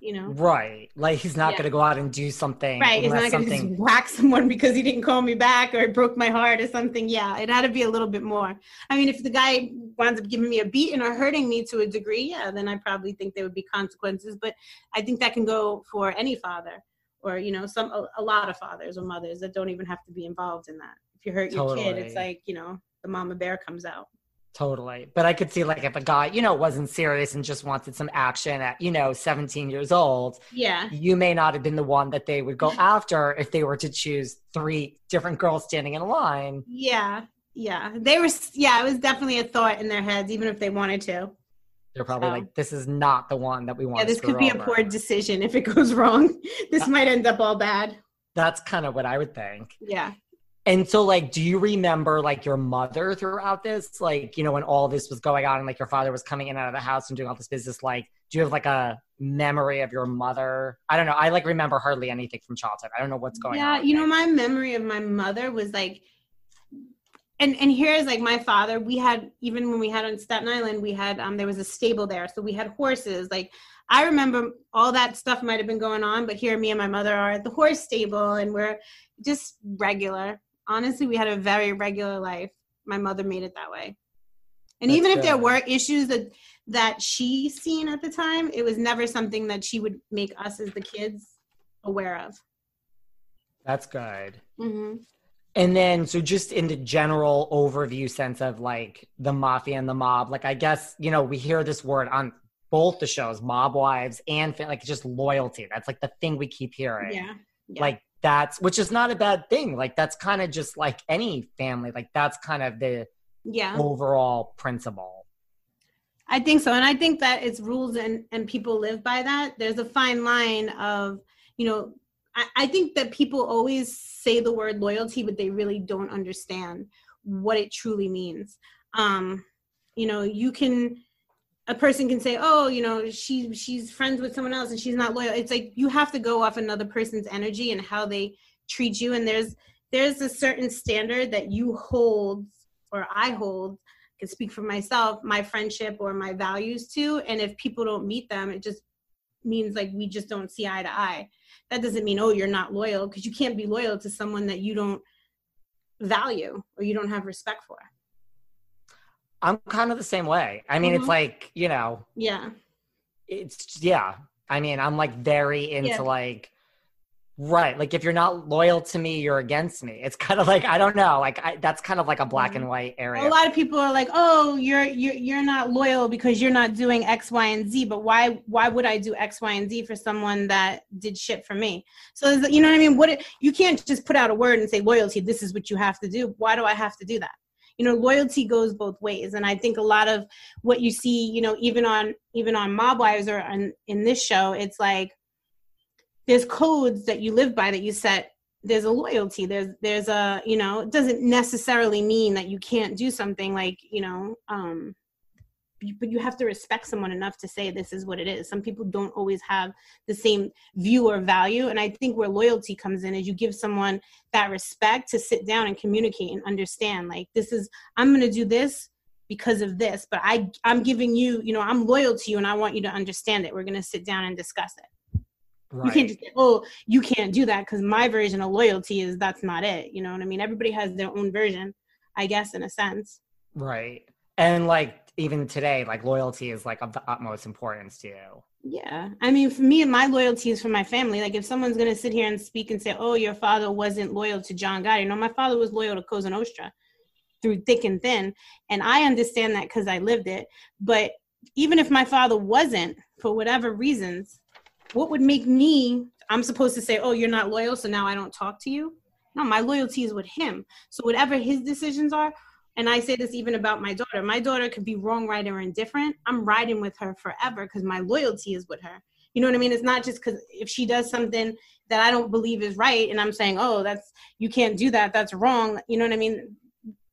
you know? Right. Like he's not yeah. going to go out and do something right he's not going to just whack someone because he didn't call me back or it broke my heart or something. Yeah it had to be a little bit more. I mean if the guy winds up giving me a beating or hurting me to a degree yeah then i probably think there would be consequences. But i think that can go for any father or you know some a, a lot of fathers or mothers that don't even have to be involved in that. If you hurt your totally. kid it's like you know the mama bear comes out Totally. But I could see like if a guy, you know, wasn't serious and just wanted some action at, you know, 17 years old. Yeah. You may not have been the one that they would go [LAUGHS] after if they were to choose three different girls standing in a line. Yeah. Yeah. They were yeah, it was definitely a thought in their heads, even if they wanted to. They're probably so. like, this is not the one that we want. Yeah, this could be over. a poor decision if it goes [LAUGHS] wrong. This might end up all bad. That's kind of what I would think. Yeah. And so, like, do you remember like your mother throughout this? Like, you know, when all this was going on and like your father was coming in and out of the house and doing all this business, like, do you have like a memory of your mother? I don't know. I like remember hardly anything from childhood. I don't know what's going yeah, on. Yeah, you know, my memory of my mother was like, and and here's like my father. We had even when we had on Staten Island, we had um there was a stable there, so we had horses. Like I remember all that stuff might have been going on, but here me and my mother are at the horse stable, and we're just regular honestly, we had a very regular life. My mother made it that way. And That's even if good. there were issues that that she seen at the time, it was never something that she would make us as the kids aware of. That's good. Mm-hmm. And then, so just in the general overview sense of like the mafia and the mob, like I guess, you know, we hear this word on both the shows, Mob Wives and like just loyalty. That's like the thing we keep hearing. Yeah. yeah. Like that's which is not a bad thing. Like that's kind of just like any family. Like that's kind of the yeah overall principle. I think so. And I think that it's rules and, and people live by that. There's a fine line of, you know, I, I think that people always say the word loyalty, but they really don't understand what it truly means. Um, you know, you can a person can say, "Oh, you know, she she's friends with someone else and she's not loyal." It's like you have to go off another person's energy and how they treat you and there's there's a certain standard that you hold or I hold can speak for myself, my friendship or my values to and if people don't meet them, it just means like we just don't see eye to eye. That doesn't mean oh, you're not loyal because you can't be loyal to someone that you don't value or you don't have respect for. I'm kind of the same way. I mean, mm-hmm. it's like, you know, yeah. It's yeah. I mean, I'm like very into yeah. like right, like if you're not loyal to me, you're against me. It's kind of like I don't know, like I, that's kind of like a black and mm-hmm. white area. A lot of people are like, "Oh, you're you're you're not loyal because you're not doing X, Y, and Z." But why why would I do X, Y, and Z for someone that did shit for me? So you know what I mean? What it, you can't just put out a word and say loyalty. This is what you have to do. Why do I have to do that? You know loyalty goes both ways. And i think a lot of what you see you know even on even on mob wives or on, in this show it's like there's codes that you live by that you set. There's a loyalty. There's there's a you know it doesn't necessarily mean that you can't do something like you know um but you have to respect someone enough to say this is what it is. Some people don't always have the same view or value and i think where loyalty comes in is you give someone that respect to sit down and communicate and understand like this is i'm going to do this because of this but i i'm giving you you know i'm loyal to you and i want you to understand it. We're going to sit down and discuss it. Right. you can't just say oh you can't do that because my version of loyalty is that's not it you know what i mean? Everybody has their own version i guess in a sense. Right. And like even today, like loyalty is like of the utmost importance to you. Yeah. I mean, for me, and my loyalty is for my family. Like if someone's going to sit here and speak and say, oh, your father wasn't loyal to John Gotti. No, my father was loyal to Cosa Nostra through thick and thin. And I understand that because I lived it. But even if my father wasn't, for whatever reasons, what would make me, I'm supposed to say, oh, you're not loyal, so now I don't talk to you? No, my loyalty is with him. So whatever his decisions are, and I say this even about my daughter. My daughter could be wrong, right, or indifferent. I'm riding with her forever because my loyalty is with her. You know what I mean? It's not just because if she does something that I don't believe is right, and I'm saying, "Oh, that's you can't do that. That's wrong." You know what I mean?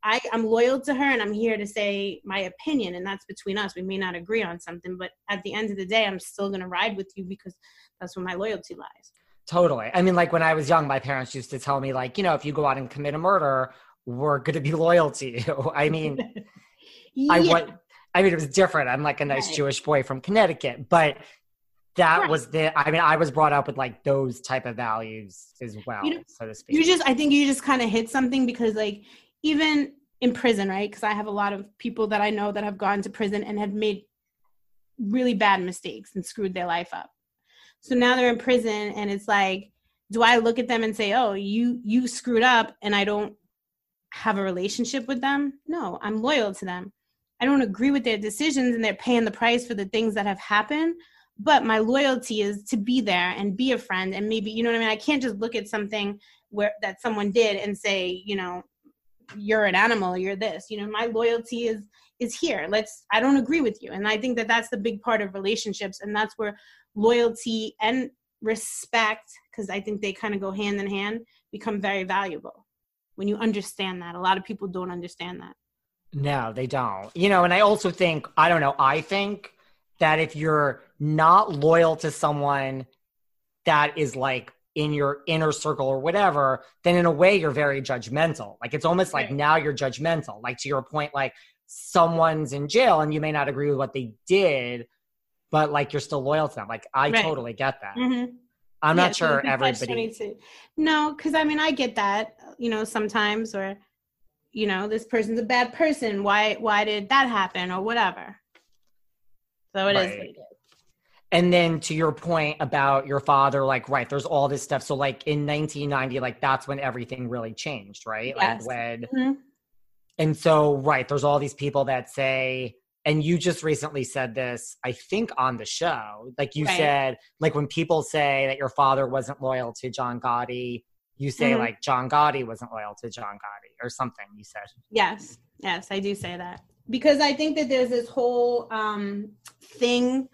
I, I'm loyal to her, and I'm here to say my opinion, and that's between us. We may not agree on something, but at the end of the day, I'm still gonna ride with you because that's where my loyalty lies. Totally. I mean, like when I was young, my parents used to tell me, like, you know, if you go out and commit a murder, we're going to be loyal to you. [LAUGHS] I mean, yeah. I want. I mean, it was different. I'm like a nice right. Jewish boy from Connecticut, but that right. was the. I mean, I was brought up with like those type of values as well, you know, so to speak. You just, I think you just kind of hit something because, like, even in prison, right? Because I have a lot of people that I know that have gone to prison and have made really bad mistakes and screwed their life up. So now they're in prison, and it's like, do I look at them and say, "Oh, you you screwed up," and I don't have a relationship with them. No, I'm loyal to them. I don't agree with their decisions and they're paying the price for the things that have happened. But my loyalty is to be there and be a friend. And maybe, you know what I mean? I can't just look at something where that someone did and say, you know, you're an animal, you're this. You know, my loyalty is is here. Let's I don't agree with you. And I think that that's the big part of relationships and that's where loyalty and respect because I think they kind of go hand in hand become very valuable when you understand that. A lot of people don't understand that. No, they don't. You know, and I also think, I don't know, I think that if you're not loyal to someone that is like in your inner circle or whatever, then in a way you're very judgmental. Like it's almost like right. now you're judgmental. Like to your point, like someone's in jail and you may not agree with what they did, but like you're still loyal to them. Like I right. totally get that. Mm-hmm. I'm yeah, not sure everybody. No, because I mean, I get that, you know, sometimes, or, you know, this person's a bad person. Why, why did that happen, or whatever. So it right. is what it is. And then to your point about your father, like, right, there's all this stuff. So, like, in 1990, like, that's when everything really changed, right? Yes. Like, when, mm-hmm. and so, right, there's all these people that say, and you just recently said this, I think, on the show. Like you Right. said, like when people say that your father wasn't loyal to John Gotti, you say Mhm. like John Gotti wasn't loyal to John Gotti or something. You said. Yes, yes, I do say that because I think that there's this whole um, thing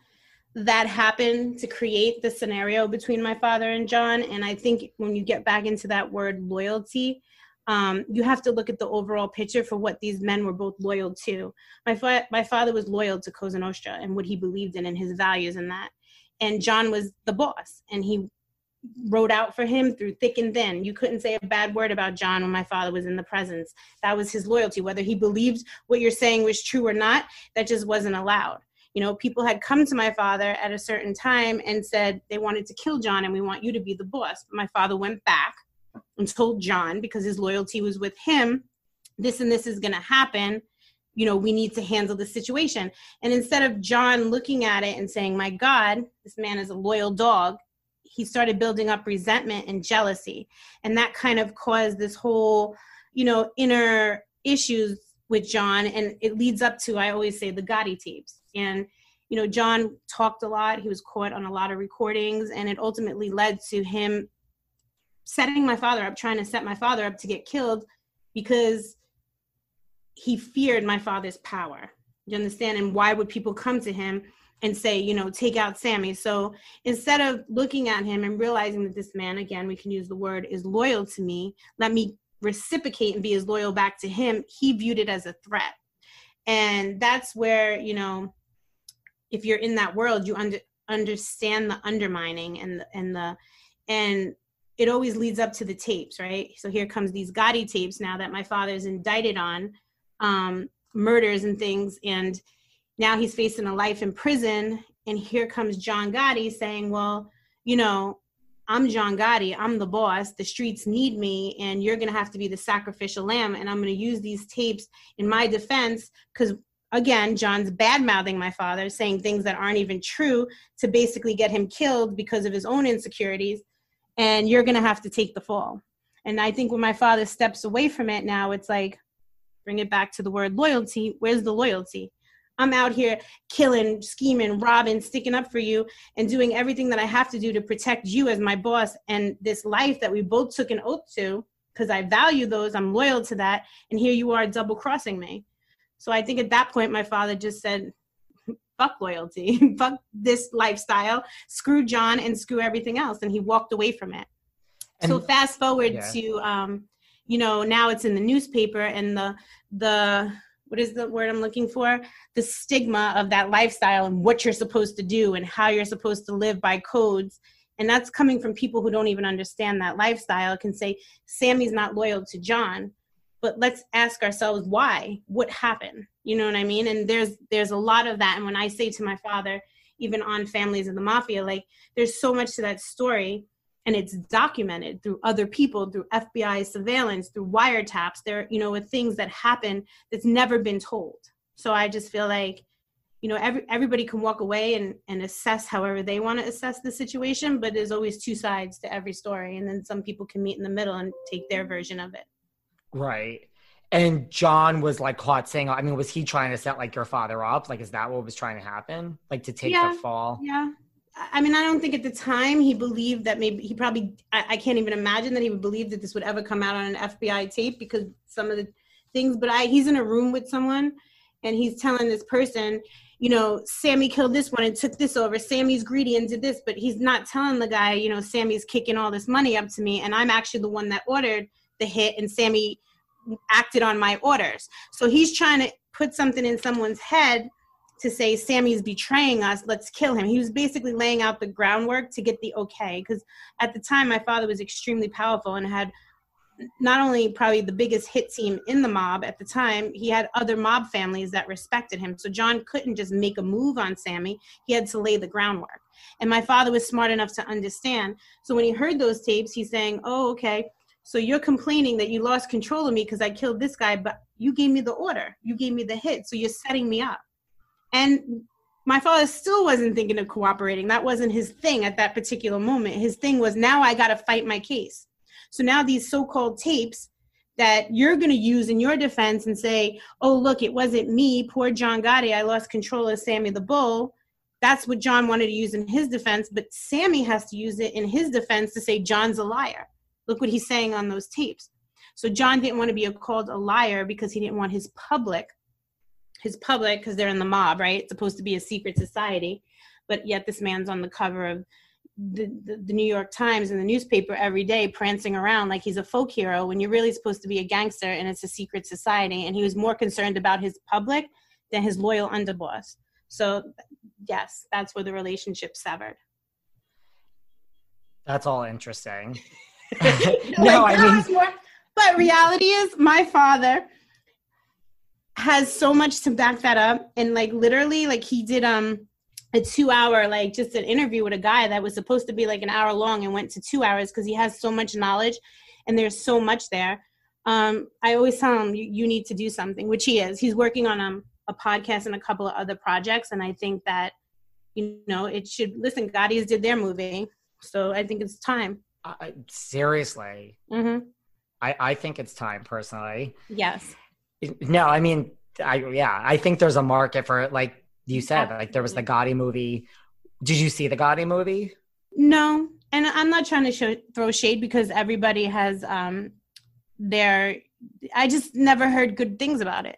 that happened to create the scenario between my father and John. And I think when you get back into that word loyalty, um, you have to look at the overall picture for what these men were both loyal to. My, fa- my father was loyal to Cosa Nostra and what he believed in and his values in that. And John was the boss and he rode out for him through thick and thin. You couldn't say a bad word about John when my father was in the presence. That was his loyalty. Whether he believed what you're saying was true or not, that just wasn't allowed. You know, people had come to my father at a certain time and said they wanted to kill John and we want you to be the boss. But my father went back and told John because his loyalty was with him, this and this is going to happen. You know, we need to handle the situation. And instead of John looking at it and saying, My God, this man is a loyal dog, he started building up resentment and jealousy. And that kind of caused this whole, you know, inner issues with John. And it leads up to, I always say, the Gotti tapes. And, you know, John talked a lot. He was caught on a lot of recordings. And it ultimately led to him setting my father up, trying to set my father up to get killed because he feared my father's power. You understand? And why would people come to him and say, you know, take out Sammy? So instead of looking at him and realizing that this man, again, we can use the word, is loyal to me, let me reciprocate and be as loyal back to him, he viewed it as a threat. And that's where, you know, if you're in that world, you under, understand the undermining and the, and the, and it always leads up to the tapes, right? So here comes these Gotti tapes now that my father's indicted on um, murders and things, and now he's facing a life in prison. And here comes John Gotti saying, "Well, you know, I'm John Gotti. I'm the boss. The streets need me, and you're gonna have to be the sacrificial lamb. And I'm gonna use these tapes in my defense because." Again, John's bad mouthing my father, saying things that aren't even true to basically get him killed because of his own insecurities and you're going to have to take the fall. And I think when my father steps away from it now, it's like, bring it back to the word loyalty. Where's the loyalty? I'm out here killing, scheming, robbing, sticking up for you, and doing everything that I have to do to protect you as my boss and this life that we both took an oath to because I value those. I'm loyal to that. And here you are double crossing me. So I think at that point, my father just said, [LAUGHS] fuck loyalty, [LAUGHS] fuck this lifestyle, screw John and screw everything else. And he walked away from it. so fast forward Yeah. to, um, you know, now it's in the newspaper and the, the, what is the word I'm looking for? The stigma of that lifestyle and what you're supposed to do and how you're supposed to live by codes. And that's coming from people who don't even understand that lifestyle can say, Sammy's not loyal to John but let's ask ourselves why. What happened? You know what i mean? And there's there's a lot of that. And when i say to my father even on families of the mafia like there's so much to that story and it's documented through other people through fbi surveillance through wiretaps there you know with things that happen that's never been told so i just feel like you know every, everybody can walk away and, and assess however they want to assess the situation but there's always two sides to every story and then some people can meet in the middle and take their version of it Right. And John was like caught saying, I mean, was he trying to set like your father up? Like, is that what was trying to happen? Like to take Yeah. the fall? Yeah. I mean, I don't think at the time he believed that maybe he probably, I, I can't even imagine that he would believe that this would ever come out on an FBI tape because some of the things, but I, he's in a room with someone and he's telling this person, you know, Sammy killed this one and took this over. Sammy's greedy and did this, but he's not telling the guy, you know, Sammy's kicking all this money up to me and I'm actually the one that ordered the hit and Sammy acted on my orders. So he's trying to put something in someone's head to say Sammy's betraying us, let's kill him. He was basically laying out the groundwork to get the okay because at the time my father was extremely powerful and had not only probably the biggest hit team in the mob at the time, he had other mob families that respected him. So John couldn't just make a move on Sammy. He had to lay the groundwork. And my father was smart enough to understand. So when he heard those tapes, he's saying, "Oh, okay. So you're complaining that you lost control of me because I killed this guy, but you gave me the order. You gave me the hit. So you're setting me up." And my father still wasn't thinking of cooperating. That wasn't his thing at that particular moment. His thing was now I got to fight my case. So now these so-called tapes that you're going to use in your defense and say, oh, look, it wasn't me, poor John Gotti, I lost control of Sammy the Bull. That's what John wanted to use in his defense, but Sammy has to use it in his defense to say John's a liar. Look what he's saying on those tapes. So John didn't want to be called a liar because he didn't want his public, his public, because they're in the mob, right? It's supposed to be a secret society, but yet this man's on the cover of the, the, the, New York Times and the newspaper every day prancing around like he's a folk hero when you're really supposed to be a gangster and it's a secret society. And he was more concerned about his public than his loyal underboss. So, yes, that's where the relationship severed. That's all interesting. [LAUGHS] [LAUGHS] no, like, I mean, more, but reality is, my father has so much to back that up, and like literally, like he did um a two hour like just an interview with a guy that was supposed to be like an hour long and went to two hours because he has so much knowledge and there's so much there. Um, i always tell him you, you, need to do something which he is. He's working on um, a podcast and a couple of other projects and i think that you know it should listen Gotti's did their movie so i think it's time. Uh, seriously? Mm-hmm. I, I think it's time personally. Yes no i mean i yeah i think there's a market for it like you said like there was the Gotti movie. Did you see the Gotti movie? No, and I'm not trying to show, throw shade because everybody has um their. I just never heard good things about it.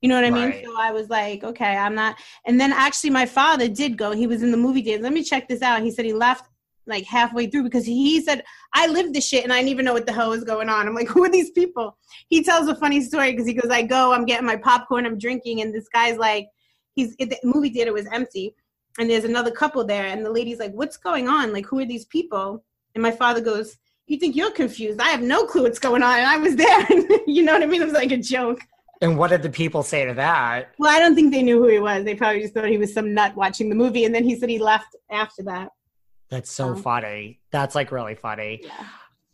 You know what I right. mean? So I was like, okay, I'm not. And then actually, my father did go. He was in the movie theater. Let me check this out. He said he left like halfway through because he said I lived this shit and I didn't even know what the hell was going on. I'm like, [LAUGHS] who are these people? He tells a funny story because he goes, I go, I'm getting my popcorn, I'm drinking, and this guy's like, he's the movie theater was empty and there's another couple there and the lady's like what's going on? Like who are these people? And my father goes you think you're confused. I have no clue what's going on. And i was there. [LAUGHS] You know what i mean? It was like a joke. And what did the people say to that? Well i don't think they knew who he was. They probably just thought he was some nut watching the movie and then he said he left after that that's so oh. funny that's like really funny yeah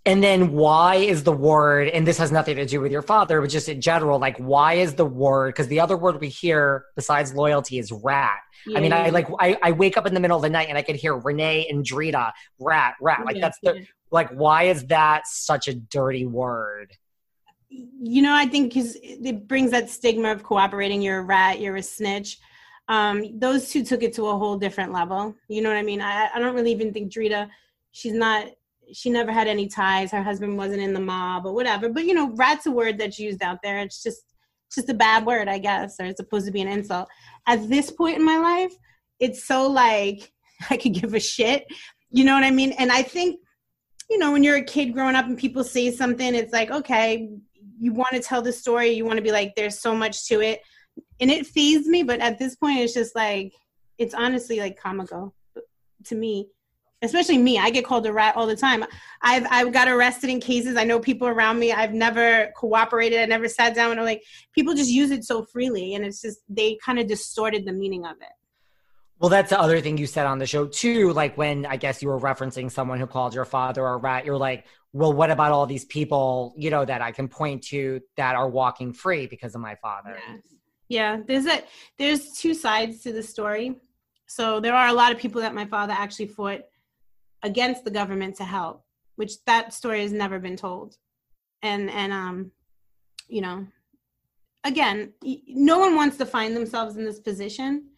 and then why is the word, and this has nothing to do with your father, but just in general, like why is the word, because the other word we hear besides loyalty is rat. Yeah. I mean, I like, I, I wake up in the middle of the night and I could hear Renee and Drita, rat, rat. Like yeah, that's the, like, why is that such a dirty word? You know, I think because it brings that stigma of cooperating. You're a rat, you're a snitch. Um, those two took it to a whole different level. You know what I mean? I, I don't really even think Drita, she's not she never had any ties. Her husband wasn't in the mob or whatever. But you know, rat's a word that's used out there. It's just it's just a bad word, I guess, or it's supposed to be an insult. At this point in my life, it's so like [LAUGHS] I could give a shit. You know what I mean? And I think, you know, when you're a kid growing up and people say something, it's like, okay, you want to tell the story, you want to be like, there's so much to it. And it feeds me, but at this point it's just like it's honestly like comical to me especially me. I get called a rat all the time. I've i've got arrested in cases. I know people around me. I've never cooperated. I never sat down and i'm like people just use it so freely and it's just they kind of distorted the meaning of it. Well that's the other thing you said on the show too. Like when i guess you were referencing someone who called your father a rat you're like well what about all these people you know that i can point to that are walking free because of my father? Yes. Yeah there's a there's two sides to the story so there are a lot of people that my father actually fought against the government to help, which that story has never been told. And and um, you know, again, no one wants to find themselves in this position.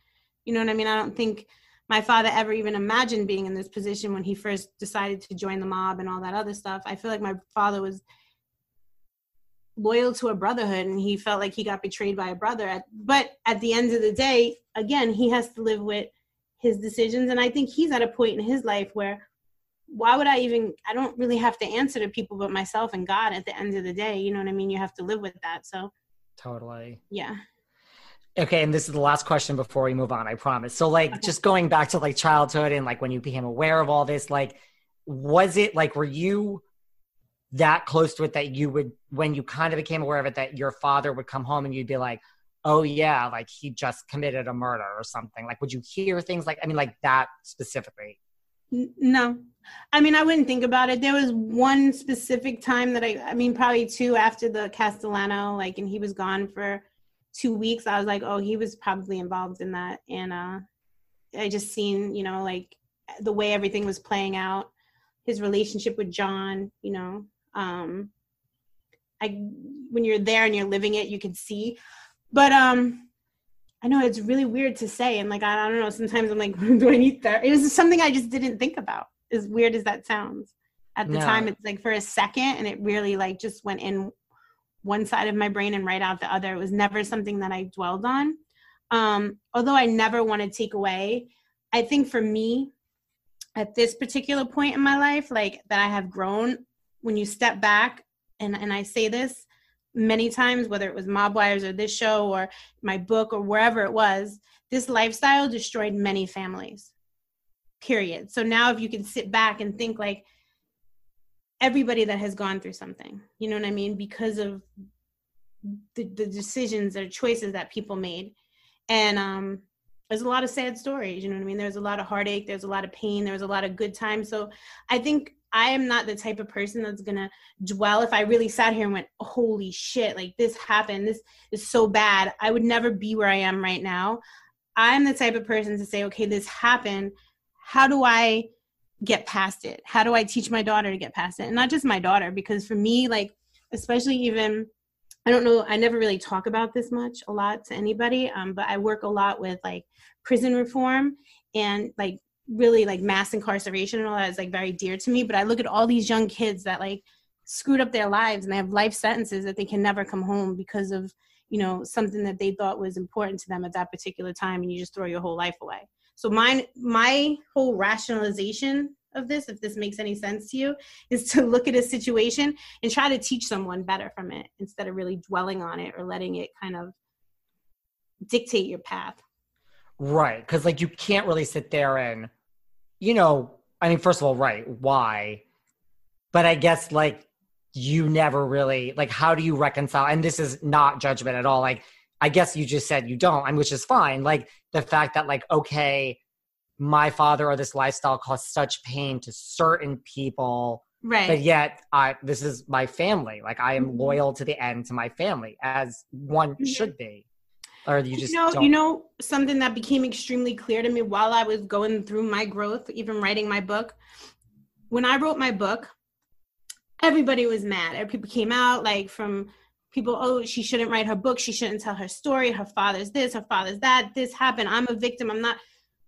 You know what I mean? I don't think my father ever even imagined being in this position when he first decided to join the mob and all that other stuff. I feel like my father was loyal to a brotherhood and he felt like he got betrayed by a brother. But at the end of the day, again, he has to live with his decisions. And I think he's at a point in his life where why would I even I don't really have to answer to people but myself and God at the end of the day. You know what I mean? You have to live with that. So Totally. Yeah. Okay, and this is the last question before we move on, I promise. So like okay. just going back to like childhood and like when you became aware of all this, like was it like were you that close to it that you would when you kind of became aware of it that your father would come home and you'd be like, "Oh yeah, like he just committed a murder or something." Like would you hear things like I mean like that specifically? No. I mean, I wouldn't think about it. There was one specific time that I, I mean, probably two after the Castellano, like, and he was gone for two weeks. I was like, oh, he was probably involved in that. And uh, I just seen, you know, like the way everything was playing out, his relationship with John, you know. Um, I when you're there and you're living it, you can see. But um I know it's really weird to say, and like I, I don't know. Sometimes I'm like, [LAUGHS] do I need that? It was something I just didn't think about. As weird as that sounds, at the no. time, it's like for a second, and it really like just went in one side of my brain and right out the other. It was never something that I dwelled on. Um, although I never want to take away, I think for me, at this particular point in my life, like that I have grown, when you step back, and and I say this, many times, whether it was Mob Wives or this show or my book or wherever it was, this lifestyle destroyed many families. Period. So now if you can sit back and think like everybody that has gone through something, you know what I mean, because of the, the decisions or choices that people made. And um there's a lot of sad stories, you know what I mean? There's a lot of heartache, there's a lot of pain, there's a lot of good times. So I think I am not the type of person that's gonna dwell. If I really sat here and went, holy shit, like this happened, this is so bad, I would never be where I am right now. I'm the type of person to say, okay, this happened. How do I get past it? How do I teach my daughter to get past it? And not just my daughter, because for me, like, especially even, I don't know, I never really talk about this much a lot to anybody, um, but I work a lot with like prison reform and like really like mass incarceration and all that is like very dear to me but i look at all these young kids that like screwed up their lives and they have life sentences that they can never come home because of you know something that they thought was important to them at that particular time and you just throw your whole life away. So mine my whole rationalization of this if this makes any sense to you is to [LAUGHS] look at a situation and try to teach someone better from it instead of really dwelling on it or letting it kind of dictate your path. Right because like you can't really sit there and you know, I mean, first of all, right, why? But I guess like you never really like how do you reconcile and this is not judgment at all like i guess you just said you don't and which is fine like the fact that like okay my father or this lifestyle caused such pain to certain people right but yet i this is my family like i am mm-hmm. loyal to the end to my family as one mm-hmm. should be or you just you know you know something that became extremely clear to me while i was going through my growth even writing my book. When i wrote my book everybody was mad. People came out like from people oh she shouldn't write her book. She shouldn't tell her story. Her father's this her father's that. This happened. I'm a victim. I'm not.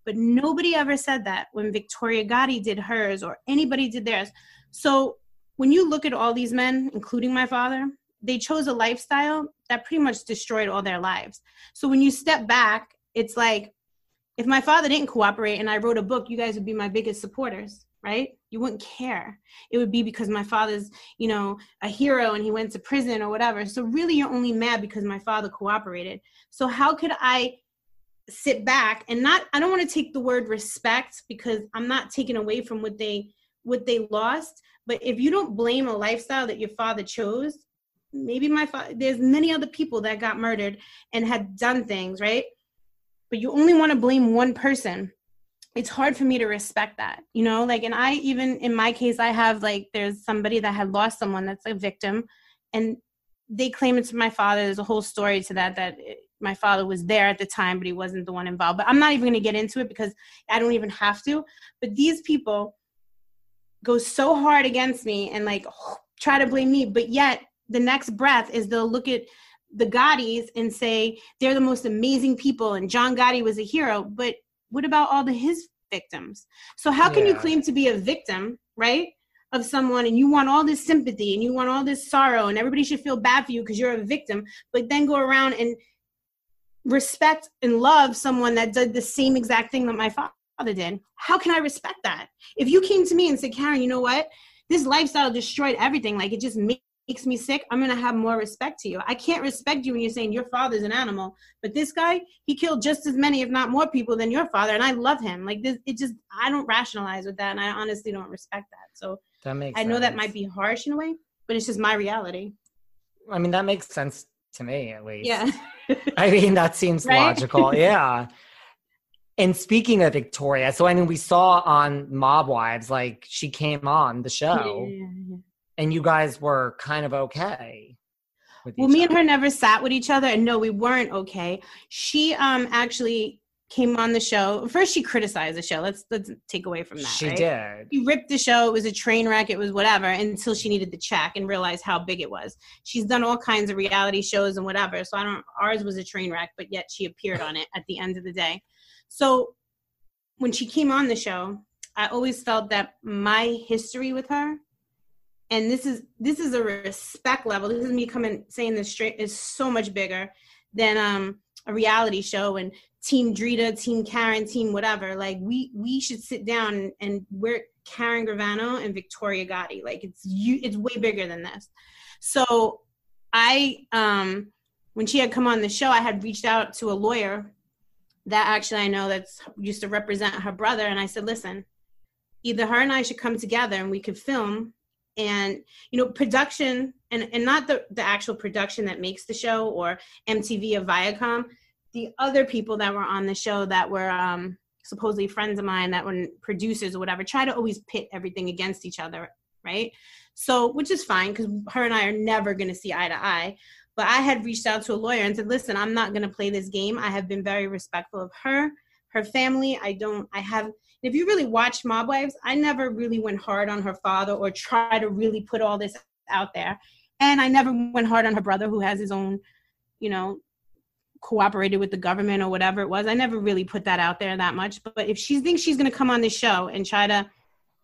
But nobody ever said that when victoria gotti did hers or anybody did theirs. So when you look at all these men including my father they chose a lifestyle that pretty much destroyed all their lives. So when you step back, it's like if my father didn't cooperate and I wrote a book, you guys would be my biggest supporters, right? You wouldn't care. It would be because my father's, you know, a hero and he went to prison or whatever. So really you're only mad because my father cooperated. So how could I sit back and not I don't want to take the word respect because I'm not taking away from what they what they lost, but if you don't blame a lifestyle that your father chose, maybe my father there's many other people that got murdered and had done things right? But you only want to blame one person. It's hard for me to respect that you know? Like and i even in my case i have like there's somebody that had lost someone that's a victim and they claim it's my father. There's a whole story to that that it, my father was there at the time but he wasn't the one involved. But i'm not even going to get into it because i don't even have to. But these people go so hard against me and like [SIGHS] try to blame me but yet the next breath is they'll look at the Gottis and say they're the most amazing people and John Gotti was a hero. But what about all the his victims? So how can yeah. you claim to be a victim, right? Of someone and you want all this sympathy and you want all this sorrow and everybody should feel bad for you because you're a victim, but then go around and respect and love someone that did the same exact thing that my father did. How can I respect that? If you came to me and said, Karen, you know what? This lifestyle destroyed everything. Like it just made makes me sick, I'm gonna have more respect to you. I can't respect you when you're saying your father's an animal, but this guy, he killed just as many, if not more, people than your father, and I love him. Like this, it just I don't rationalize with that, and I honestly don't respect that. So that makes. I know sense. that might be harsh in a way, but it's just my reality. I mean, that makes sense to me at least. Yeah. [LAUGHS] I mean, that seems right? logical. [LAUGHS] Yeah. And speaking of Victoria, so I mean, we saw on Mob Wives, like she came on the show. Yeah and you guys were kind of okay well me other. and her never sat with each other and no we weren't okay she um actually came on the show. First, she criticized the show. Let's let's take away from that. She right? did. She ripped the show. It was a train wreck. It was whatever until she needed the check and realized how big it was. She's done all kinds of reality shows and whatever. So I don't. Ours was a train wreck, but yet she appeared on it at the end of the day. So when she came on the show, I always felt that my history with her, and this is this is a respect level. This is me coming saying this straight is so much bigger than um a reality show and team Drita, team Karen, team whatever. Like we we should sit down and, and we're Karen Gravano and Victoria Gotti. Like it's you it's way bigger than this. So I um when she had come on the show, I had reached out to a lawyer that actually I know that's used to represent her brother. And I said, listen, either her and I should come together and we could film and you know production and and not the the actual production that makes the show or MTV or Viacom the other people that were on the show that were um supposedly friends of mine that were producers or whatever try to always pit everything against each other right? So which is fine because her and I are never going to see eye to eye but I had reached out to a lawyer and said listen I'm not going to play this game. I have been very respectful of her her family. I don't I have if you really watch Mob Wives, I never really went hard on her father or try to really put all this out there. And I never went hard on her brother who has his own, you know, cooperated with the government or whatever it was. I never really put that out there that much. But if she thinks she's going to come on this show and try to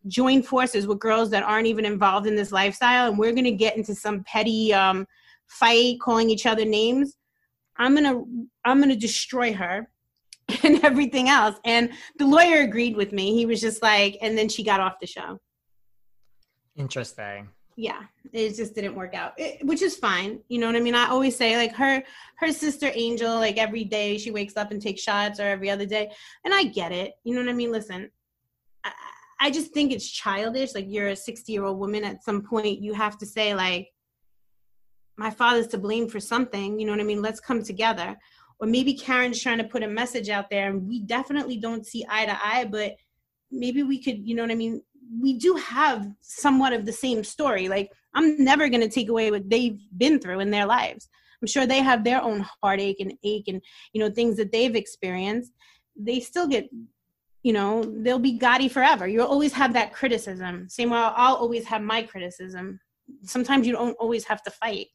join forces with girls that aren't even involved in this lifestyle and we're going to get into some petty um, fight calling each other names, I'm going to I'm going to destroy her [LAUGHS] and everything else. And the lawyer agreed with me. He was just like, and then she got off the show. Interesting. Yeah, it just didn't work out, it, which is fine. You know what I mean? I always say like her, her sister Angel, like every day she wakes up and takes shots, or every other day, and I get it. You know what I mean? Listen, I, I just think it's childish. Like you're a 60 year old woman. At some point, you have to say like, my father's to blame for something. You know what I mean? Let's come together or maybe Karen's trying to put a message out there and we definitely don't see eye to eye, but maybe we could, you know what I mean? We do have somewhat of the same story. Like, I'm never going to take away what they've been through in their lives. I'm sure they have their own heartache and ache and, you know, things that they've experienced. They still get, you know, they'll be gaudy forever. You'll always have that criticism. Same way I'll always have my criticism. Sometimes you don't always have to fight.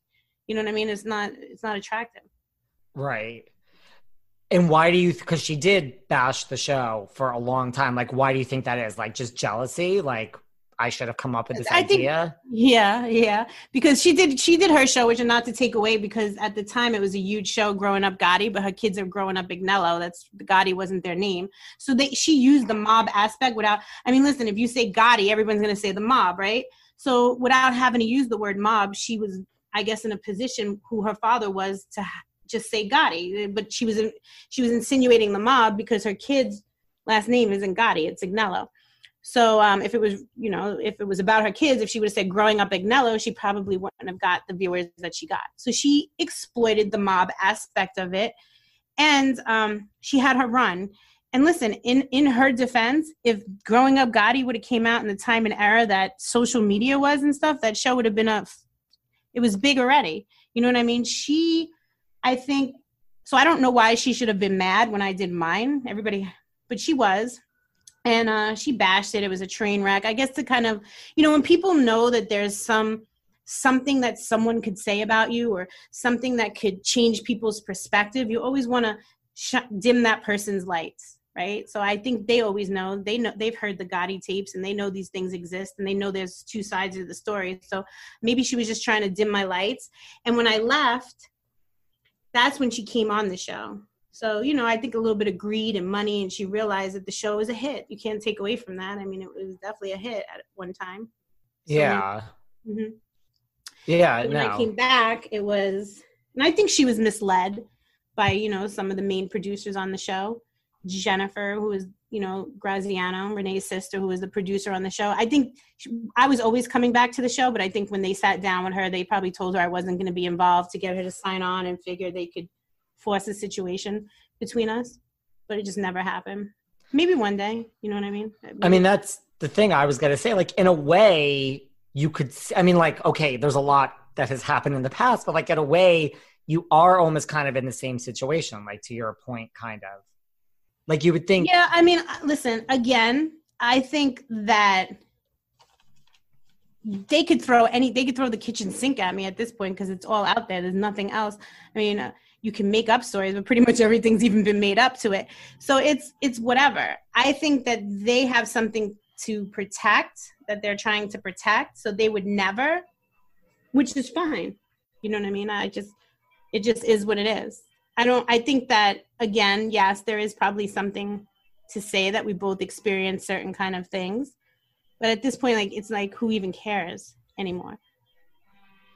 You know what I mean? It's not, it's not attractive. Right. And why do you? Because she did bash the show for a long time. Like, why do you think that is? Like, just jealousy? Like, I should have come up with this I idea. Think, yeah, yeah. Because she did she did her show, which is not to take away because at the time it was a huge show growing up Gotti, but her kids are growing up Agnello. That's Gotti wasn't their name. So they she used the mob aspect without I mean, listen, if you say Gotti, everyone's gonna say the mob, right? So without having to use the word mob, she was, I guess, in a position who her father was to just say Gotti, but she was she was insinuating the mob because her kid's last name isn't Gotti, it's Agnello. So um, if it was, you know, if it was about her kids, if she would have said growing up Agnello, she probably wouldn't have got the viewers that she got. So she exploited the mob aspect of it, and um, she had her run. And listen, in in her defense, if growing up Gotti would have came out in the time and era that social media was and stuff, that show would have been a, it was big already. You know what I mean? She I think so. I don't know why she should have been mad when I did mine. Everybody, but she was, and uh, she bashed it. It was a train wreck. I guess to kind of, you know, when people know that there's some something that someone could say about you or something that could change people's perspective, you always want to sh- dim that person's lights right so i think they always know they know they've heard the gotti tapes and they know these things exist and they know there's two sides of the story so maybe she was just trying to dim my lights and when i left that's when she came on the show. So, you know, I think a little bit of greed and money, and she realized that the show was a hit. You can't take away from that. I mean, it was definitely a hit at one time. So, yeah. Mm-hmm. Yeah. when no. I came back, it was, and I think she was misled by, you know, some of the main producers on the show. Jennifer, who was, you know, Graziano, Renee's sister, who was the producer on the show. I think she, I was always coming back to the show, but I think when they sat down with her, they probably told her I wasn't going to be involved to get her to sign on and figure they could force a situation between us. But it just never happened. Maybe one day, you know what I mean? I mean, that's the thing I was going to say. Like, in a way, you could, I mean, like, okay, there's a lot that has happened in the past, but like, in a way, you are almost kind of in the same situation, like to your point, kind of. Like you would think. Yeah, I mean, uh, listen, again, I think that they could throw any they could throw the kitchen sink at me at this point because it's all out there. There's nothing else. I mean uh, you can make up stories but pretty much everything's even been made up to it. So it's it's whatever. I think that they have something to protect that they're trying to protect so they would never which is fine. You know what i mean? I just it just is what it is i don't i think that again yes there is probably something to say that we both experience certain kind of things but at this point, like it's like who even cares anymore?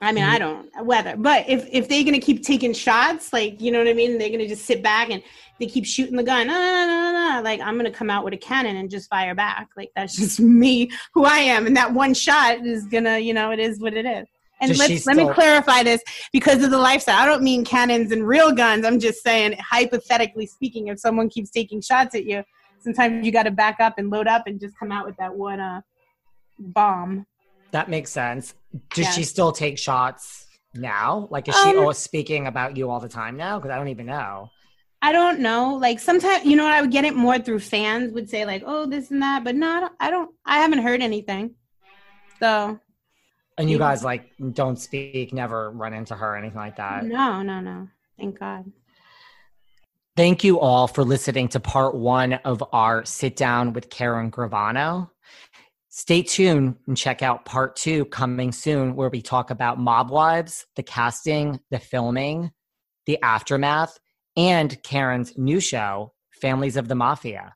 I mean, mm-hmm. I don't whether, but if if they're gonna keep taking shots, like you know what I mean, they're gonna just sit back and they keep shooting the gun. No, no, no, no, Like I'm gonna come out with a cannon and just fire back. Like that's [LAUGHS] just me, who I am, and that one shot is gonna, you know, it is what it is. And let's let me clarify this because of the lifestyle. I don't mean cannons and real guns. I'm just saying, hypothetically speaking, if someone keeps taking shots at you, sometimes you got to back up and load up and just come out with that one uh, bomb. That makes sense. Does yes. she still take shots now? Like, is she always speaking about you all the time now? Because I don't even know. I don't know. Like sometimes, you know, I would get it more through fans would say like, "Oh, this and that," but no, I don't. I haven't heard anything. So. And you guys like don't speak, never run into her, anything like that. No, no, no. Thank God. Thank you all for listening to part one of our sit down with Karen Gravano. Stay tuned and check out part two coming soon, where we talk about Mob Wives, the casting, the filming, the aftermath, and Karen's new show, Families of the Mafia.